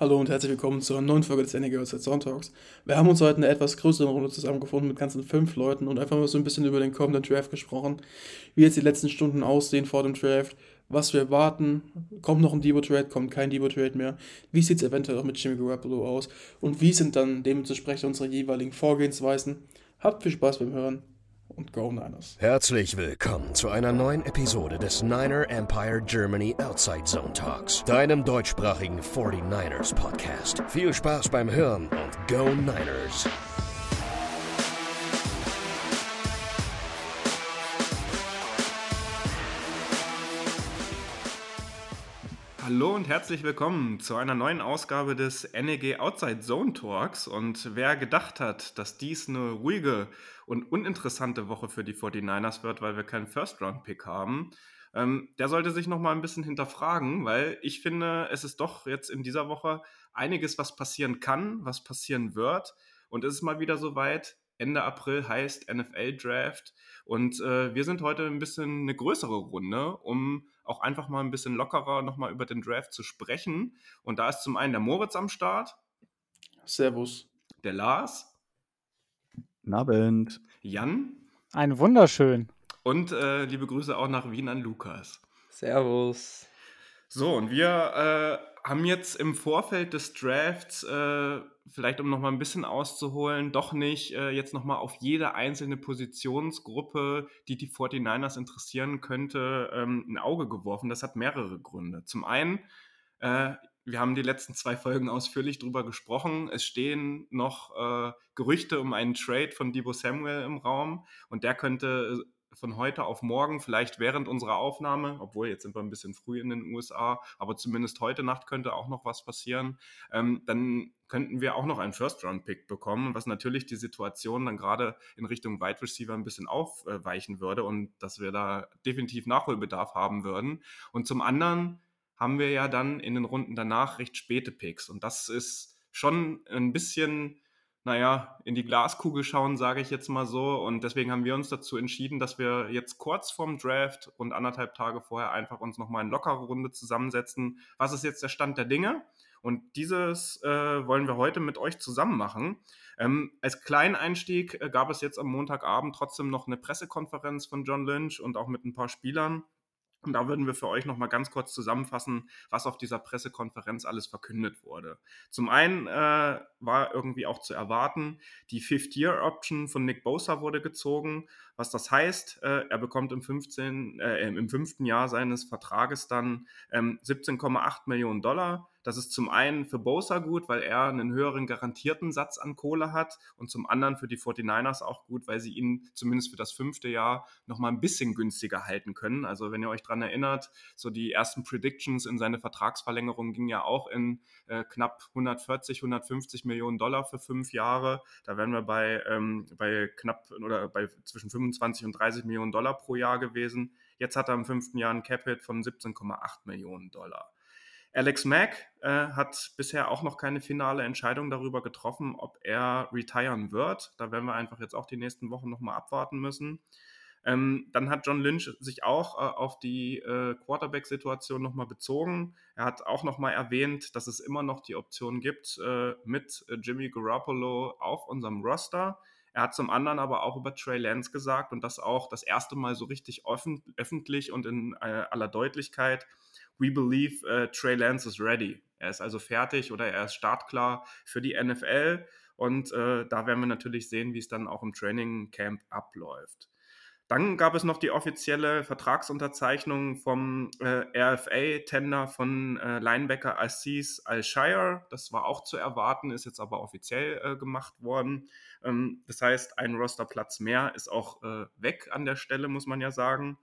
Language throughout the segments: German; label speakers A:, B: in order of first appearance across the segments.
A: Hallo und herzlich willkommen zur neuen Folge des NEG Outside Sound Talks. Wir haben uns heute eine etwas größere Runde zusammengefunden mit ganzen fünf Leuten und einfach mal so ein bisschen über den kommenden Draft gesprochen, wie jetzt die letzten Stunden aussehen vor dem Draft, was wir erwarten, kommt noch ein Debo-Trade, kommt kein Debo-Trade mehr, wie sieht es eventuell auch mit Jimmy Garoppolo aus? Und wie sind dann dementsprechend unsere jeweiligen Vorgehensweisen. Habt viel Spaß beim Hören und Go Niners.
B: Herzlich willkommen zu einer neuen Episode des Niner Empire Germany Outside Zone Talks, deinem deutschsprachigen 49ers Podcast. Viel Spaß beim Hören und Go Niners!
C: Hallo und herzlich willkommen zu einer neuen Ausgabe des NEG Outside Zone Talks. Und wer gedacht hat, dass dies eine ruhige und uninteressante Woche für die 49ers wird, weil wir keinen First-Round-Pick haben, ähm, der sollte sich noch mal ein bisschen hinterfragen, weil ich finde, es ist doch jetzt in dieser Woche einiges, was passieren kann, was passieren wird. Und es ist mal wieder soweit. Ende April heißt NFL Draft. Und äh, wir sind heute ein bisschen eine größere Runde, um auch einfach mal ein bisschen lockerer nochmal über den Draft zu sprechen. Und da ist zum einen der Moritz am Start.
A: Servus.
C: Der Lars.
D: Guten Abend.
C: Jan.
E: Ein wunderschön.
C: Und äh, liebe Grüße auch nach Wien an Lukas.
F: Servus.
C: So, und wir äh, haben jetzt im Vorfeld des Drafts, äh, vielleicht um nochmal ein bisschen auszuholen, doch nicht äh, jetzt nochmal auf jede einzelne Positionsgruppe, die die 49ers interessieren könnte, ähm, ein Auge geworfen. Das hat mehrere Gründe. Zum einen, äh, wir haben die letzten zwei Folgen ausführlich drüber gesprochen. Es stehen noch äh, Gerüchte um einen Trade von Debo Samuel im Raum und der könnte von heute auf morgen, vielleicht während unserer Aufnahme, obwohl jetzt sind wir ein bisschen früh in den USA, aber zumindest heute Nacht könnte auch noch was passieren, ähm, dann könnten wir auch noch einen First-Round-Pick bekommen, was natürlich die Situation dann gerade in Richtung Wide Receiver ein bisschen aufweichen würde und dass wir da definitiv Nachholbedarf haben würden. Und zum anderen haben wir ja dann in den Runden danach recht späte Picks und das ist schon ein bisschen naja, in die Glaskugel schauen, sage ich jetzt mal so. Und deswegen haben wir uns dazu entschieden, dass wir jetzt kurz vorm Draft und anderthalb Tage vorher einfach uns nochmal in lockere Runde zusammensetzen. Was ist jetzt der Stand der Dinge? Und dieses äh, wollen wir heute mit euch zusammen machen. Ähm, als kleinen Einstieg äh, gab es jetzt am Montagabend trotzdem noch eine Pressekonferenz von John Lynch und auch mit ein paar Spielern. Und da würden wir für euch nochmal ganz kurz zusammenfassen, was auf dieser Pressekonferenz alles verkündet wurde. Zum einen äh, war irgendwie auch zu erwarten, die Fifth-Year-Option von Nick Bosa wurde gezogen. Was das heißt, äh, er bekommt im, 15, äh, im fünften Jahr seines Vertrages dann ähm, 17,8 Millionen Dollar. Das ist zum einen für Bosa gut, weil er einen höheren garantierten Satz an Kohle hat und zum anderen für die 49ers auch gut, weil sie ihn zumindest für das fünfte Jahr nochmal ein bisschen günstiger halten können. Also wenn ihr euch daran erinnert, so die ersten Predictions in seine Vertragsverlängerung gingen ja auch in äh, knapp 140, 150 Millionen Dollar für fünf Jahre. Da wären wir bei, ähm, bei knapp oder bei zwischen 25 und 30 Millionen Dollar pro Jahr gewesen. Jetzt hat er im fünften Jahr ein Cap-Hit von 17,8 Millionen Dollar. Alex Mack äh, hat bisher auch noch keine finale Entscheidung darüber getroffen, ob er retiren wird. Da werden wir einfach jetzt auch die nächsten Wochen nochmal abwarten müssen. Ähm, dann hat John Lynch sich auch äh, auf die äh, Quarterback-Situation nochmal bezogen. Er hat auch nochmal erwähnt, dass es immer noch die Option gibt äh, mit Jimmy Garoppolo auf unserem Roster. Er hat zum anderen aber auch über Trey Lance gesagt und das auch das erste Mal so richtig öffentlich und in äh, aller Deutlichkeit we believe uh, Trey Lance is ready. Er ist also fertig oder er ist startklar für die NFL. Und äh, da werden wir natürlich sehen, wie es dann auch im Training Camp abläuft. Dann gab es noch die offizielle Vertragsunterzeichnung vom äh, RFA-Tender von äh, Linebacker Assis Al-Shire. Das war auch zu erwarten, ist jetzt aber offiziell äh, gemacht worden. Ähm, das heißt, ein Rosterplatz mehr ist auch äh, weg an der Stelle, muss man ja sagen.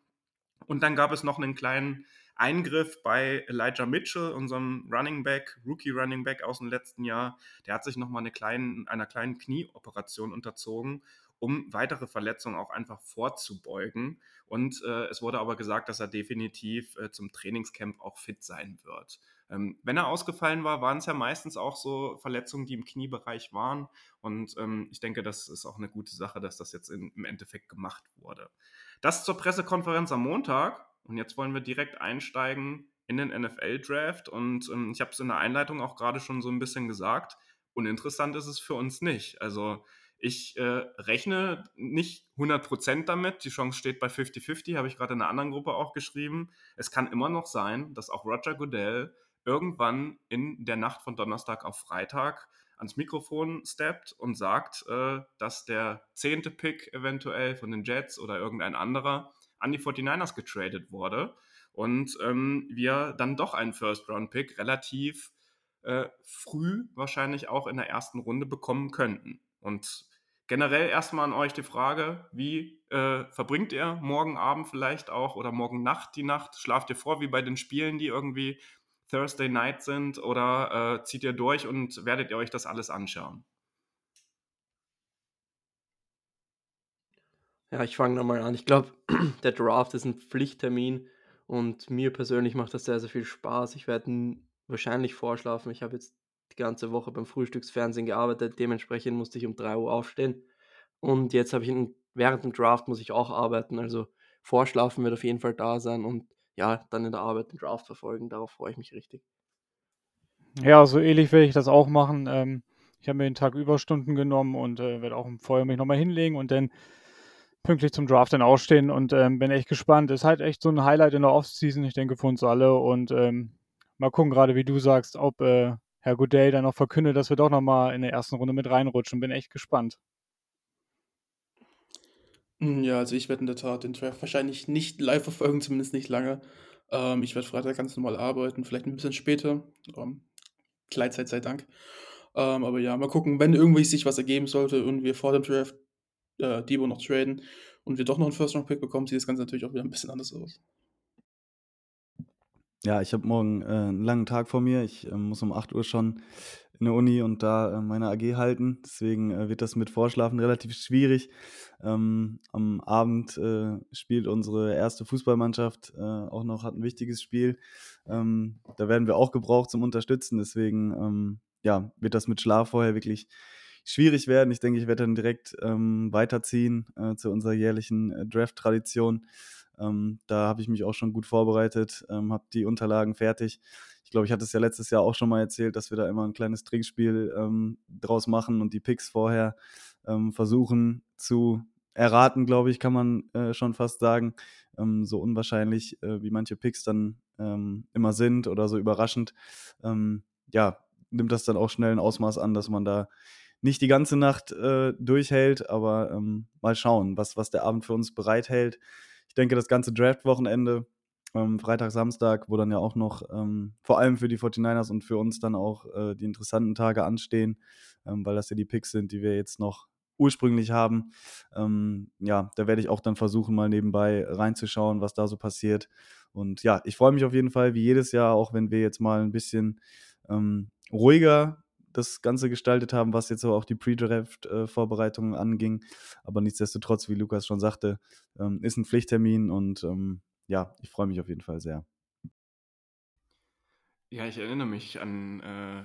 C: Und dann gab es noch einen kleinen Eingriff bei Elijah Mitchell, unserem Running Back, Rookie Running Back aus dem letzten Jahr. Der hat sich nochmal eine kleinen, einer kleinen Knieoperation unterzogen, um weitere Verletzungen auch einfach vorzubeugen. Und äh, es wurde aber gesagt, dass er definitiv äh, zum Trainingscamp auch fit sein wird. Ähm, wenn er ausgefallen war, waren es ja meistens auch so Verletzungen, die im Kniebereich waren. Und ähm, ich denke, das ist auch eine gute Sache, dass das jetzt in, im Endeffekt gemacht wurde. Das zur Pressekonferenz am Montag. Und jetzt wollen wir direkt einsteigen in den NFL-Draft und ähm, ich habe es in der Einleitung auch gerade schon so ein bisschen gesagt. Uninteressant ist es für uns nicht. Also ich äh, rechne nicht 100% damit. Die Chance steht bei 50-50, habe ich gerade in einer anderen Gruppe auch geschrieben. Es kann immer noch sein, dass auch Roger Goodell irgendwann in der Nacht von Donnerstag auf Freitag ans Mikrofon steppt und sagt, äh, dass der zehnte Pick eventuell von den Jets oder irgendein anderer an die 49ers getradet wurde und ähm, wir dann doch einen First-Round-Pick relativ äh, früh wahrscheinlich auch in der ersten Runde bekommen könnten. Und generell erstmal an euch die Frage, wie äh, verbringt ihr morgen Abend vielleicht auch oder morgen Nacht die Nacht? Schlaft ihr vor wie bei den Spielen, die irgendwie Thursday Night sind oder äh, zieht ihr durch und werdet ihr euch das alles anschauen?
E: Ja, ich fange nochmal an. Ich glaube, der Draft ist ein Pflichttermin und mir persönlich macht das sehr, sehr viel Spaß. Ich werde wahrscheinlich vorschlafen. Ich habe jetzt die ganze Woche beim Frühstücksfernsehen gearbeitet. Dementsprechend musste ich um 3 Uhr aufstehen. Und jetzt habe ich in, während dem Draft muss ich auch arbeiten. Also vorschlafen wird auf jeden Fall da sein und ja, dann in der Arbeit den Draft verfolgen. Darauf freue ich mich richtig.
F: Ja, so ähnlich werde ich das auch machen. Ähm, ich habe mir den Tag Überstunden genommen und äh, werde auch vorher mich nochmal hinlegen und dann pünktlich zum Draft dann ausstehen und ähm, bin echt gespannt. Ist halt echt so ein Highlight in der Offseason, ich denke, für uns alle. Und ähm, mal gucken, gerade wie du sagst, ob äh, Herr Goodell dann noch verkündet, dass wir doch nochmal in der ersten Runde mit reinrutschen. Bin echt gespannt.
A: Hm, ja, also ich werde in der Tat den Draft wahrscheinlich nicht live verfolgen, zumindest nicht lange. Ähm, ich werde Freitag ganz normal arbeiten, vielleicht ein bisschen später. Ähm, Gleitzeit sei Dank. Ähm, aber ja, mal gucken, wenn irgendwie sich was ergeben sollte und wir vor dem Draft äh, Debo noch traden und wir doch noch einen First-Round-Pick bekommen, sieht das Ganze natürlich auch wieder ein bisschen anders aus.
D: Ja, ich habe morgen äh, einen langen Tag vor mir. Ich äh, muss um 8 Uhr schon in der Uni und da äh, meine AG halten. Deswegen äh, wird das mit Vorschlafen relativ schwierig. Ähm, am Abend äh, spielt unsere erste Fußballmannschaft äh, auch noch, hat ein wichtiges Spiel. Ähm, da werden wir auch gebraucht zum Unterstützen. Deswegen ähm, ja, wird das mit Schlaf vorher wirklich schwierig werden. Ich denke, ich werde dann direkt ähm, weiterziehen äh, zu unserer jährlichen äh, Draft-Tradition. Ähm, da habe ich mich auch schon gut vorbereitet, ähm, habe die Unterlagen fertig. Ich glaube, ich hatte es ja letztes Jahr auch schon mal erzählt, dass wir da immer ein kleines Trinkspiel ähm, draus machen und die Picks vorher ähm, versuchen zu erraten, glaube ich, kann man äh, schon fast sagen. Ähm, so unwahrscheinlich, äh, wie manche Picks dann ähm, immer sind oder so überraschend. ja, nimmt das dann auch schnell ein Ausmaß an, dass man da nicht die ganze Nacht äh, durchhält, aber ähm, mal schauen, was, was der Abend für uns bereithält. Ich denke, das ganze Draft-Wochenende, ähm, Freitag, Samstag, wo dann ja auch noch ähm, vor allem für die 49ers und für uns dann auch äh, die interessanten Tage anstehen, ähm, weil das ja die Picks sind, die wir jetzt noch ursprünglich haben. Ähm, ja, da werde ich auch dann versuchen, mal nebenbei reinzuschauen, was da so passiert. Und ja, ich freue mich auf jeden Fall, wie jedes Jahr, auch wenn wir jetzt mal ein bisschen ähm, ruhiger das Ganze gestaltet haben, was jetzt so auch die Pre-Draft-Vorbereitungen anging. Aber nichtsdestotrotz, wie Lukas schon sagte, ähm, ist ein Pflichttermin und ähm, ja, ich freue mich auf jeden Fall sehr.
C: Ja, ich erinnere mich an äh,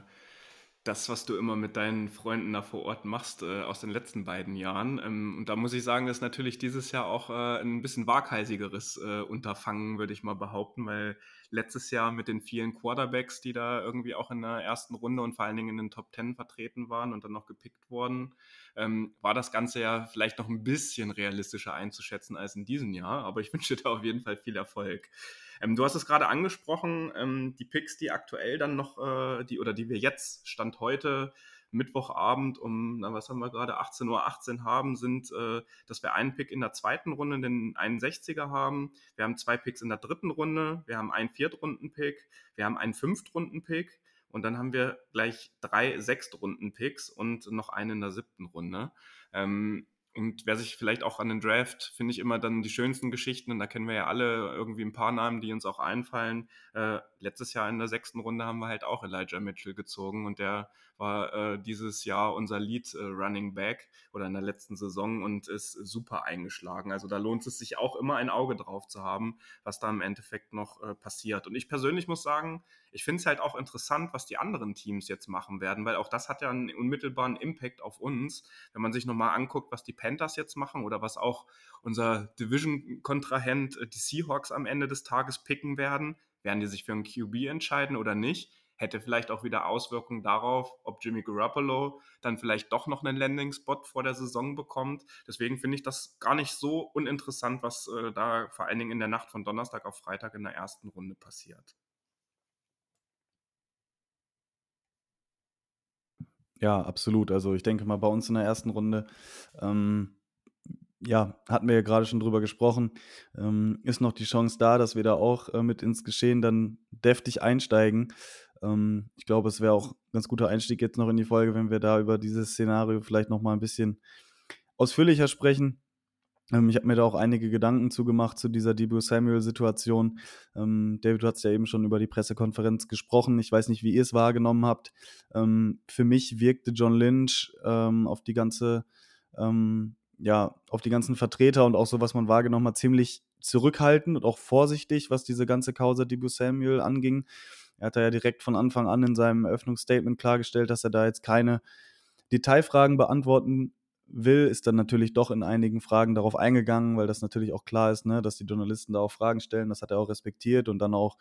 C: das, was du immer mit deinen Freunden da vor Ort machst äh, aus den letzten beiden Jahren. Ähm, und da muss ich sagen, ist natürlich dieses Jahr auch äh, ein bisschen waghalsigeres äh, Unterfangen, würde ich mal behaupten, weil letztes Jahr mit den vielen Quarterbacks, die da irgendwie auch in der ersten Runde und vor allen Dingen in den Top Ten vertreten waren und dann noch gepickt wurden, ähm, war das Ganze ja vielleicht noch ein bisschen realistischer einzuschätzen als in diesem Jahr. Aber ich wünsche dir auf jeden Fall viel Erfolg. Ähm, du hast es gerade angesprochen, ähm, die Picks, die aktuell dann noch, äh, die oder die wir jetzt Stand heute Mittwochabend um, na, was haben wir gerade, 18.18 Uhr 18 haben, sind, äh, dass wir einen Pick in der zweiten Runde, den 61er haben. Wir haben zwei Picks in der dritten Runde. Wir haben einen Viertrunden-Pick. Wir haben einen Fünftrunden-Pick. Und dann haben wir gleich drei Sechstrunden-Picks und noch einen in der siebten Runde. Ähm, und wer sich vielleicht auch an den Draft, finde ich immer dann die schönsten Geschichten, und da kennen wir ja alle irgendwie ein paar Namen, die uns auch einfallen. Äh, letztes Jahr in der sechsten Runde haben wir halt auch Elijah Mitchell gezogen und der war äh, dieses Jahr unser Lead äh, Running Back oder in der letzten Saison und ist super eingeschlagen. Also da lohnt es sich auch immer ein Auge drauf zu haben, was da im Endeffekt noch äh, passiert. Und ich persönlich muss sagen, ich finde es halt auch interessant, was die anderen Teams jetzt machen werden, weil auch das hat ja einen unmittelbaren Impact auf uns. Wenn man sich nochmal anguckt, was die Panthers jetzt machen oder was auch unser Division-Kontrahent, äh, die Seahawks am Ende des Tages picken werden, werden die sich für einen QB entscheiden oder nicht? Hätte vielleicht auch wieder Auswirkungen darauf, ob Jimmy Garoppolo dann vielleicht doch noch einen Landing-Spot vor der Saison bekommt. Deswegen finde ich das gar nicht so uninteressant, was äh, da vor allen Dingen in der Nacht von Donnerstag auf Freitag in der ersten Runde passiert.
D: Ja, absolut. Also ich denke mal, bei uns in der ersten Runde, ähm, ja, hatten wir ja gerade schon drüber gesprochen, ähm, ist noch die Chance da, dass wir da auch äh, mit ins Geschehen dann deftig einsteigen. Ähm, ich glaube, es wäre auch ein ganz guter Einstieg jetzt noch in die Folge, wenn wir da über dieses Szenario vielleicht noch mal ein bisschen ausführlicher sprechen. Ähm, ich habe mir da auch einige Gedanken zugemacht zu dieser Debo Samuel-Situation. Ähm, David, du hast ja eben schon über die Pressekonferenz gesprochen. Ich weiß nicht, wie ihr es wahrgenommen habt. Ähm, für mich wirkte John Lynch ähm, auf die ganze, ähm, ja, auf die ganzen Vertreter und auch so, was man wahrgenommen hat, ziemlich zurückhaltend und auch vorsichtig, was diese ganze Causa Debo Samuel anging. Er hat ja direkt von Anfang an in seinem Eröffnungsstatement klargestellt, dass er da jetzt keine Detailfragen beantworten will, ist dann natürlich doch in einigen Fragen darauf eingegangen, weil das natürlich auch klar ist, ne, dass die Journalisten da auch Fragen stellen. Das hat er auch respektiert und dann auch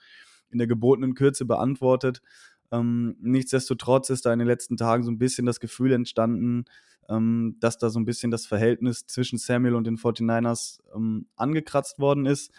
D: in der gebotenen Kürze beantwortet. Ähm, nichtsdestotrotz ist da in den letzten Tagen so ein bisschen das Gefühl entstanden, ähm, dass da so ein bisschen das Verhältnis zwischen Samuel und den 49ers ähm, angekratzt worden ist.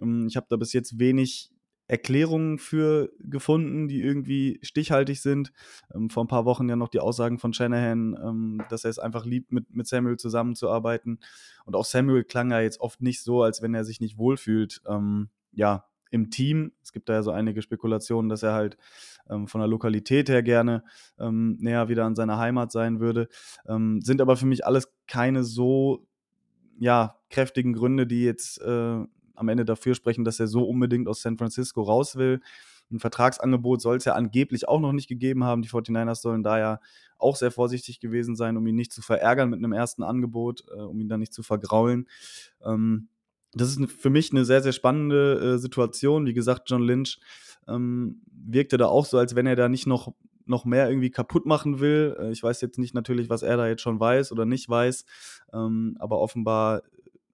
D: Ähm, ich habe da bis jetzt wenig Erklärungen für gefunden, die irgendwie stichhaltig sind. Ähm, vor ein paar Wochen ja noch die Aussagen von Shanahan, ähm, dass er es einfach liebt, mit, mit Samuel zusammenzuarbeiten. Und auch Samuel klang ja jetzt oft nicht so, als wenn er sich nicht wohlfühlt. Ähm, ja, im Team. Es gibt da ja so einige Spekulationen, dass er halt ähm, von der Lokalität her gerne ähm, näher wieder an seiner Heimat sein würde. Ähm, sind aber für mich alles keine so ja, kräftigen Gründe, die jetzt äh, am Ende dafür sprechen, dass er so unbedingt aus San Francisco raus will. Ein Vertragsangebot soll es ja angeblich auch noch nicht gegeben haben. Die 49ers sollen da ja auch sehr vorsichtig gewesen sein, um ihn nicht zu verärgern mit einem ersten Angebot, äh, um ihn dann nicht zu vergraulen. Ähm, das ist für mich eine sehr, sehr spannende äh, Situation. Wie gesagt, John Lynch ähm, wirkte da auch so, als wenn er da nicht noch, noch mehr irgendwie kaputt machen will. Äh, ich weiß jetzt nicht natürlich, was er da jetzt schon weiß oder nicht weiß, ähm, aber offenbar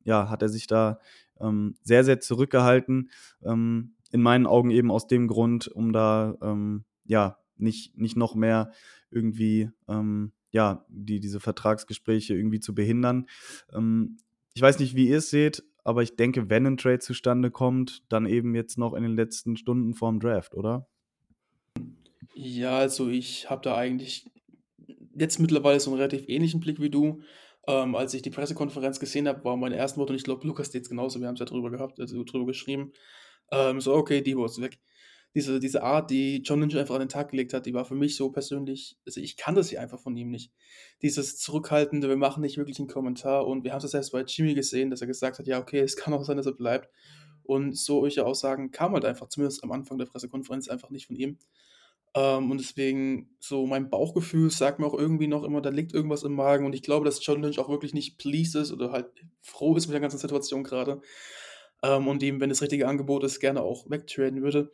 D: ja, hat er sich da ähm, sehr, sehr zurückgehalten. Ähm, in meinen Augen eben aus dem Grund, um da ähm, ja nicht, nicht noch mehr irgendwie ähm, ja, die, diese Vertragsgespräche irgendwie zu behindern. Ähm, ich weiß nicht, wie ihr es seht, aber ich denke, wenn ein Trade zustande kommt, dann eben jetzt noch in den letzten Stunden vorm Draft, oder?
A: Ja, also ich habe da eigentlich jetzt mittlerweile so einen relativ ähnlichen Blick wie du. Ähm, als ich die Pressekonferenz gesehen habe, war meine ersten Worte, und ich glaube, Lukas steht genauso, wir haben es ja drüber gehabt, also drüber geschrieben, ähm, so, okay, Debo ist weg. Diese, diese Art, die John Lynch einfach an den Tag gelegt hat, die war für mich so persönlich, also ich kann das hier einfach von ihm nicht. Dieses Zurückhaltende, wir machen nicht wirklich einen Kommentar und wir haben es selbst bei Jimmy gesehen, dass er gesagt hat, ja, okay, es kann auch sein, dass er bleibt. Und solche Aussagen kamen halt einfach, zumindest am Anfang der Pressekonferenz, einfach nicht von ihm. Ähm, und deswegen, so mein Bauchgefühl sagt mir auch irgendwie noch immer, da liegt irgendwas im Magen. Und ich glaube, dass John Lynch auch wirklich nicht pleased ist oder halt froh ist mit der ganzen Situation gerade. Ähm, und ihm, wenn das richtige Angebot ist, gerne auch wegtraden würde.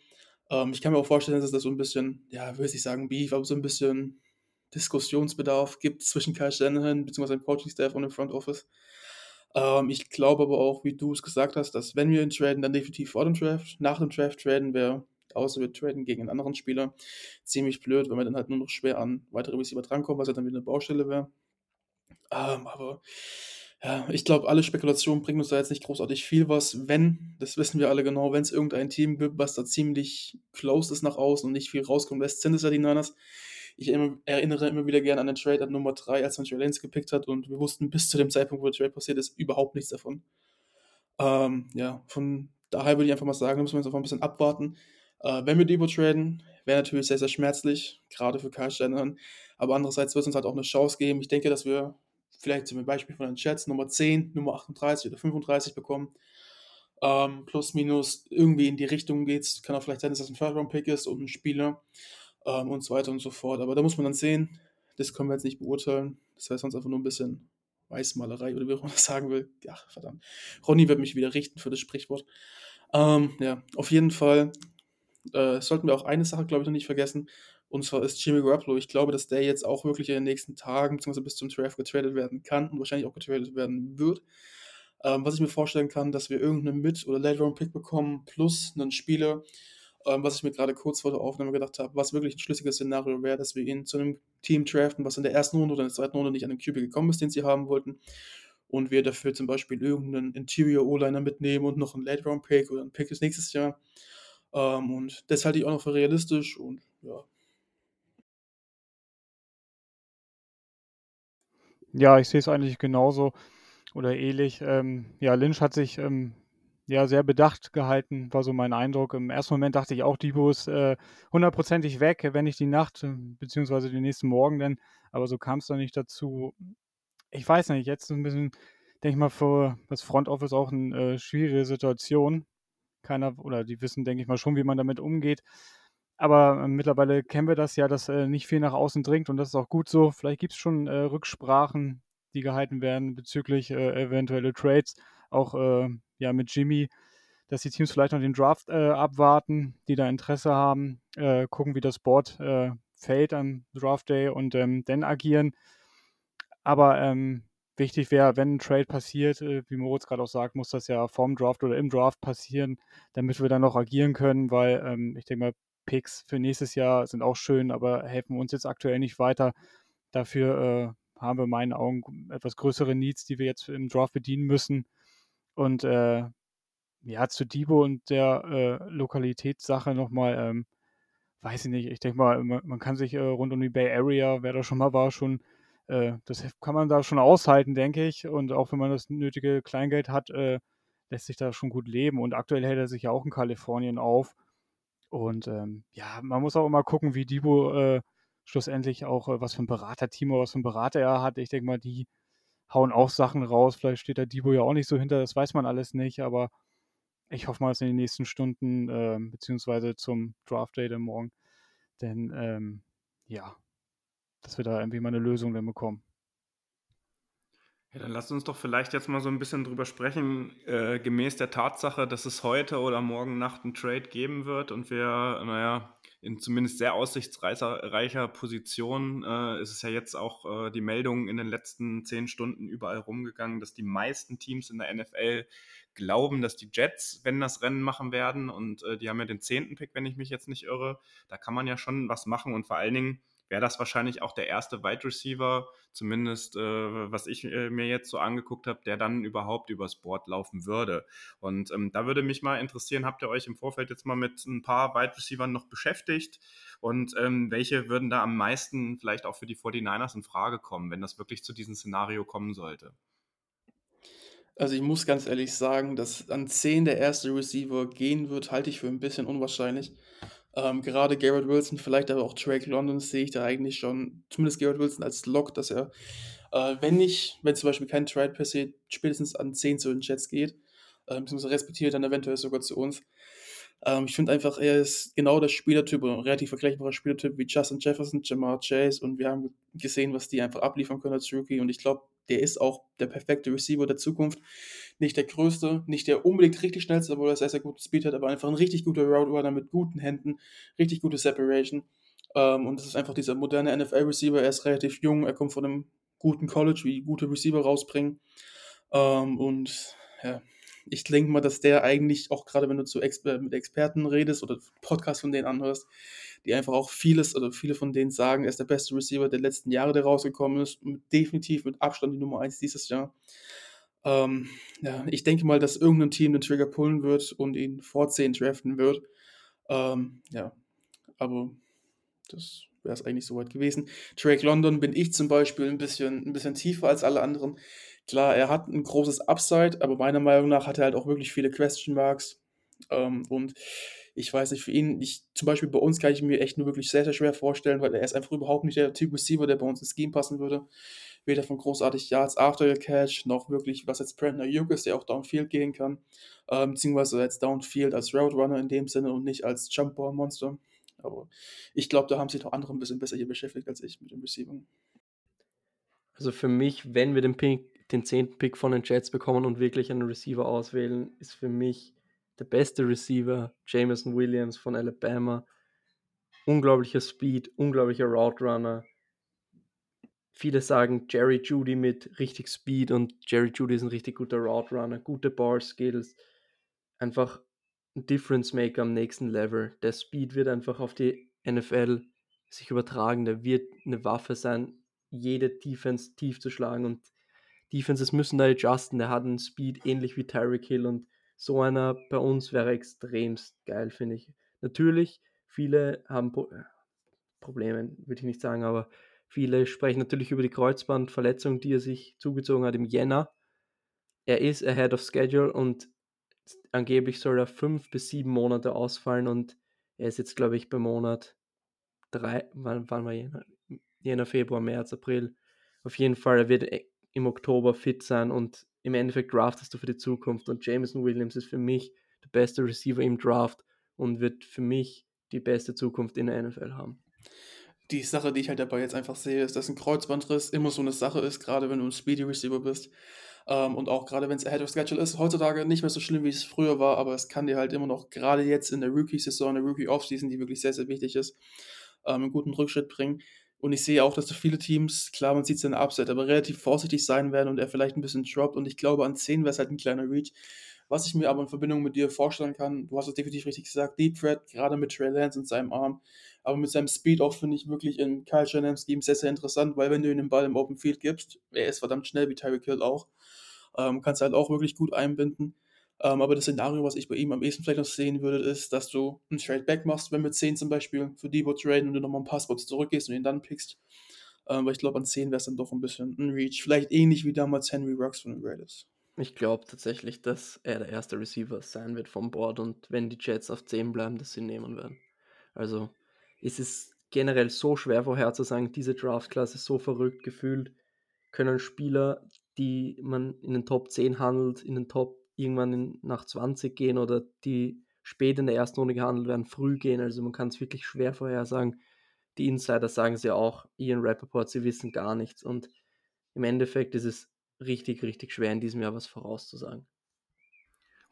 A: Ähm, ich kann mir auch vorstellen, dass es da so ein bisschen, ja, würde ich sagen Beef, aber so ein bisschen Diskussionsbedarf gibt zwischen Kyle Shanahan bzw. dem Coaching-Staff und dem Front Office. Ähm, ich glaube aber auch, wie du es gesagt hast, dass wenn wir ihn traden, dann definitiv vor dem Draft. Nach dem Draft traden wäre außer wir traden gegen einen anderen Spieler. Ziemlich blöd, weil wir dann halt nur noch schwer an weitere Receiver drankommen, was ja dann wieder eine Baustelle wäre. Ähm, aber ja, ich glaube, alle Spekulationen bringen uns da jetzt nicht großartig viel was. Wenn, das wissen wir alle genau, wenn es irgendein Team gibt, was da ziemlich close ist nach außen und nicht viel rauskommt lässt, sind es ja die Niners. Ich erinnere immer wieder gerne an den Trade an Nummer 3, als man Trey Lance gepickt hat und wir wussten bis zu dem Zeitpunkt, wo der Trade passiert ist, überhaupt nichts davon. Ähm, ja, von daher würde ich einfach mal sagen, da müssen wir jetzt einfach ein bisschen abwarten. Äh, wenn wir Debo traden, wäre natürlich sehr, sehr schmerzlich, gerade für Shanahan. Aber andererseits wird es uns halt auch eine Chance geben. Ich denke, dass wir vielleicht zum Beispiel von den Chats Nummer 10, Nummer 38 oder 35 bekommen. Ähm, plus, minus irgendwie in die Richtung geht Kann auch vielleicht sein, dass das ein Third-Round-Pick ist und ein Spieler ähm, und so weiter und so fort. Aber da muss man dann sehen. Das können wir jetzt nicht beurteilen. Das wäre sonst einfach nur ein bisschen Weißmalerei oder wie auch immer das sagen will. Ja, verdammt. Ronny wird mich wieder richten für das Sprichwort. Ähm, ja, auf jeden Fall äh, sollten wir auch eine Sache, glaube ich, noch nicht vergessen. Und zwar ist Jimmy Garoppolo. Ich glaube, dass der jetzt auch wirklich in den nächsten Tagen bzw. bis zum Draft getradet werden kann und wahrscheinlich auch getradet werden wird. Ähm, was ich mir vorstellen kann, dass wir irgendeinen Mid- oder Late-Round-Pick bekommen plus einen Spieler, Ähm, was ich mir gerade kurz vor der Aufnahme gedacht habe, was wirklich ein schlüssiges Szenario wäre, dass wir ihn zu einem Team draften, was in der ersten Runde oder in der zweiten Runde nicht an den QB gekommen ist, den sie haben wollten. Und wir dafür zum Beispiel irgendeinen Interior O-Liner mitnehmen und noch einen Late-Round-Pick oder einen Pick des nächstes Jahr. Ähm, und das halte ich auch noch für realistisch und ja.
F: Ja, ich sehe es eigentlich genauso oder ähnlich. Ähm, ja, Lynch hat sich ähm, ja sehr bedacht gehalten, war so mein Eindruck. Im ersten Moment dachte ich auch, Debo ist äh, hundertprozentig weg, wenn nicht die Nacht, äh, beziehungsweise den nächsten Morgen denn. Aber so kam es dann nicht dazu. Ich weiß nicht, jetzt ein bisschen, denke ich mal, für das Front Office auch eine äh, schwierige Situation. Keiner, oder die wissen, denke ich mal, schon, wie man damit umgeht. Aber äh, mittlerweile kennen wir das ja, dass äh, nicht viel nach außen dringt und das ist auch gut so. Vielleicht gibt es schon äh, Rücksprachen, die gehalten werden bezüglich äh, eventuelle Trades, auch äh, ja mit Jimmy, dass die Teams vielleicht noch den Draft äh, abwarten, die da Interesse haben, gucken, wie das Board fällt am Draft Day und ähm, dann agieren. Aber ähm, wichtig wäre, wenn ein Trade passiert, wie Moritz gerade auch sagt, muss das ja vorm Draft oder im Draft passieren, damit wir dann noch agieren können, weil ähm, ich denke mal, Picks für nächstes Jahr sind auch schön, aber helfen uns jetzt aktuell nicht weiter. Dafür äh, haben wir in meinen Augen etwas größere Needs, die wir jetzt im Draft bedienen müssen. Und äh, ja, zu Debo und der äh, Lokalitätssache nochmal, ähm, weiß ich nicht, ich denke mal, man, man, kann sich äh, rund um die Bay Area, wer da schon mal war, schon, äh, das kann man da schon aushalten, denke ich. Und auch wenn man das nötige Kleingeld hat, äh, lässt sich da schon gut leben. Und aktuell hält er sich ja auch in Kalifornien auf. Und ähm, ja, man muss auch immer gucken, wie Debo äh, schlussendlich auch, äh, was für ein Beraterteam oder was für ein Berater er hat. Ich denke mal, die hauen auch Sachen raus. Vielleicht steht der Debo ja auch nicht so hinter, das weiß man alles nicht, aber ich hoffe mal, dass in den nächsten Stunden, äh, beziehungsweise zum Draft Day dann morgen, denn ähm, ja, dass wir da irgendwie mal eine Lösung dann bekommen.
C: Ja, dann lasst uns doch vielleicht jetzt mal so ein bisschen drüber sprechen, äh, gemäß der Tatsache, dass es heute oder morgen Nacht einen Trade geben wird und wir, naja, in zumindest sehr aussichtsreicher Position äh, ist es ja jetzt auch äh, die Meldung in den letzten zehn Stunden überall rumgegangen, dass die meisten Teams in der NFL glauben, dass die Jets, wenn das Rennen machen werden und äh, die haben ja den zehnten Pick, wenn ich mich jetzt nicht irre, da kann man ja schon was machen und vor allen Dingen wäre das wahrscheinlich auch der erste Wide Receiver, zumindest äh, was ich äh, mir jetzt so angeguckt habe, der dann überhaupt übers Board laufen würde. Und ähm, da würde mich mal interessieren, habt ihr euch im Vorfeld jetzt mal mit ein paar Wide Receivers noch beschäftigt? Und ähm, welche würden da am meisten vielleicht auch für die 49ers in Frage kommen, wenn das wirklich zu diesem Szenario kommen sollte?
A: Also ich muss ganz ehrlich sagen, dass an 10 der erste Receiver gehen wird, halte ich für ein bisschen unwahrscheinlich. Ähm, gerade Garrett Wilson, vielleicht aber auch Drake London sehe ich da eigentlich schon, zumindest Garrett Wilson als Lock, dass er, äh, wenn nicht, wenn zum Beispiel kein Trade passiert, spätestens an 10 zu den Jets geht, äh, beziehungsweise respektiert dann eventuell sogar zu uns. Ähm, ich finde einfach, er ist genau der Spielertyp oder ein relativ vergleichbarer Spielertyp wie Justin Jefferson, Jamar Chase und wir haben gesehen, was die einfach abliefern können als Rookie und ich glaube, der ist auch der perfekte Receiver der Zukunft. Nicht der größte, nicht der unbedingt richtig schnellste, obwohl er sehr, sehr guten Speed hat, aber einfach ein richtig guter Route Runner mit guten Händen, richtig gute Separation. Ähm, und das ist einfach dieser moderne NFL-Receiver. Er ist relativ jung, er kommt von einem guten College, wie gute Receiver rausbringen. Ähm, und ja, ich denke mal, dass der eigentlich auch gerade, wenn du zu Exper mit Experten redest oder Podcasts von denen anhörst, die einfach auch vieles oder viele von denen sagen, er ist der beste Receiver der letzten Jahre, der rausgekommen ist. Definitiv mit Abstand die Nummer 1 dieses Jahr. Ähm, ja, ich denke mal, dass irgendein Team den Trigger pullen wird und ihn vor 10 draften wird. Ähm, ja, aber das wäre es eigentlich soweit gewesen. Drake London bin ich zum Beispiel ein bisschen, ein bisschen tiefer als alle anderen. Klar, er hat ein großes Upside, aber meiner Meinung nach hat er halt auch wirklich viele Question Marks. Ähm, und ich weiß nicht, für ihn, ich, zum Beispiel bei uns kann ich mir echt nur wirklich sehr, sehr schwer vorstellen, weil er ist einfach überhaupt nicht der Typ Receiver, der bei uns ins Scheme passen würde. Weder von großartig Yards after the catch, noch wirklich, was jetzt Brandon Ayuk ist, der auch downfield gehen kann. Ähm, beziehungsweise als downfield als Route Runner in dem Sinne und nicht als Jumpball Monster. Aber ich glaube, da haben sich noch andere ein bisschen besser hier beschäftigt als ich mit dem Receiving.
E: Also für mich, wenn wir den, Pick, den 10. Pick von den Jets bekommen und wirklich einen Receiver auswählen, ist für mich der beste Receiver, Jameson Williams von Alabama. Unglaublicher Speed, unglaublicher Route Runner. Viele sagen Jerry Judy mit richtig Speed und Jerry Judy ist ein richtig guter Route Runner, gute Ball Skills. Einfach ein Difference Maker am nächsten Level. Der Speed wird einfach auf die NFL sich übertragen. Der wird eine Waffe sein, jede Defense tief zu schlagen und Defenses müssen da adjusten. Der hat einen Speed ähnlich wie Tyreek Hill und so einer bei uns wäre extremst geil, finde ich. Natürlich, viele haben Pro Probleme, würde ich nicht sagen, aber viele sprechen natürlich über die Kreuzbandverletzung, die er sich zugezogen hat im Jänner. Er ist ahead of schedule und angeblich soll er fünf bis sieben Monate ausfallen und er ist jetzt, glaube ich, bei Monat drei, wann, wann war Jänner? Jänner, Februar, März, April. Auf jeden Fall, er wird äh, im Oktober fit sein und im Endeffekt draftest du für die Zukunft. Und Jameson Williams ist für mich der beste Receiver im Draft und wird für mich die beste Zukunft in der NFL haben.
A: Die Sache, die ich halt dabei jetzt einfach sehe, ist, dass ein Kreuzbandriss immer so eine Sache ist, gerade wenn du ein Speedy Receiver bist. Ähm, und auch gerade wenn es ahead of schedule ist, heutzutage nicht mehr so schlimm, wie es früher war, aber es kann dir halt immer noch, gerade jetzt in der Rookie-Saison, der Rookie-Offseason, die wirklich sehr, sehr wichtig ist, ähm, einen guten Rückschritt bringen. Und ich sehe auch, dass so viele Teams, klar, man sieht es in der Upset, aber relativ vorsichtig sein werden und er vielleicht ein bisschen droppt. Und ich glaube, an 10 wäre es halt ein kleiner Reach. Was ich mir aber in Verbindung mit dir vorstellen kann, du hast es definitiv richtig gesagt, Deep Threat, gerade mit Trey Lance und seinem Arm, aber mit seinem Speed auch finde ich wirklich in Kyle Shanahan's Scheme sehr, sehr interessant, weil wenn du ihm den Ball im Open Field gibst, er ist verdammt schnell, wie Tyreek Hill auch, ähm, kannst du halt auch wirklich gut einbinden. Ähm, aber das Szenario, was ich bei ihm am ehesten vielleicht noch sehen würde, ist, dass du einen Trade Back machst, wenn wir 10 zum Beispiel für Debo traden und du nochmal ein paar Spots zurückgehst und ihn dann pickst. Ähm, weil ich glaube, an 10 wäre es dann doch ein bisschen ein Reach. Vielleicht ähnlich wie damals Henry Rocks von den Raiders.
E: Ich glaube tatsächlich, dass er der erste Receiver sein wird vom Board und wenn die Jets auf 10 bleiben, dass sie nehmen werden. Also es ist generell so schwer vorherzusagen, diese Draft-Klasse so verrückt gefühlt, können Spieler, die man in den Top 10 handelt, in den Top irgendwann in, nach 20 gehen oder die spät in der ersten Runde gehandelt werden, früh gehen. Also man kann es wirklich schwer vorhersagen. Die Insider sagen sie auch, Ian Rappaport, sie wissen gar nichts. Und im Endeffekt ist es richtig, richtig schwer in diesem Jahr was vorauszusagen.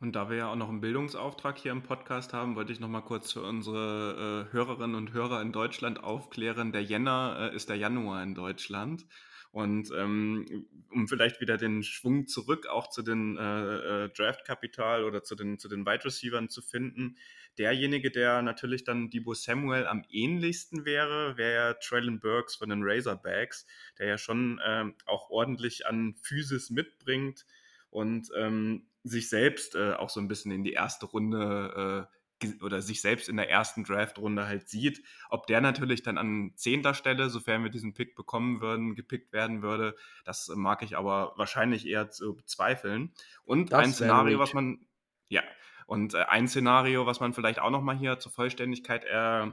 C: Und da wir ja auch noch einen Bildungsauftrag hier im Podcast haben, wollte ich noch mal kurz für unsere äh, Hörerinnen und Hörer in Deutschland aufklären. Der Jänner äh, ist der Januar in Deutschland. Und ähm, um vielleicht wieder den Schwung zurück auch zu den äh, äh, Draft-Kapital oder zu den, zu den Wide Receivers zu finden, derjenige, der natürlich dann Debo Samuel am ähnlichsten wäre, wäre ja Traylon Burks von den Razorbacks, der ja schon ähm, auch ordentlich an Physis mitbringt und ähm, sich selbst äh, auch so ein bisschen in die erste Runde äh, oder sich selbst in der ersten Draft-Runde halt sieht. Ob der natürlich dann an zehnter Stelle, sofern wir diesen Pick bekommen würden, gepickt werden würde, das mag ich aber wahrscheinlich eher zu bezweifeln. Und das ein Szenario, was man, ja, und äh, ein Szenario, was man vielleicht auch nochmal hier zur Vollständigkeit äh, äh,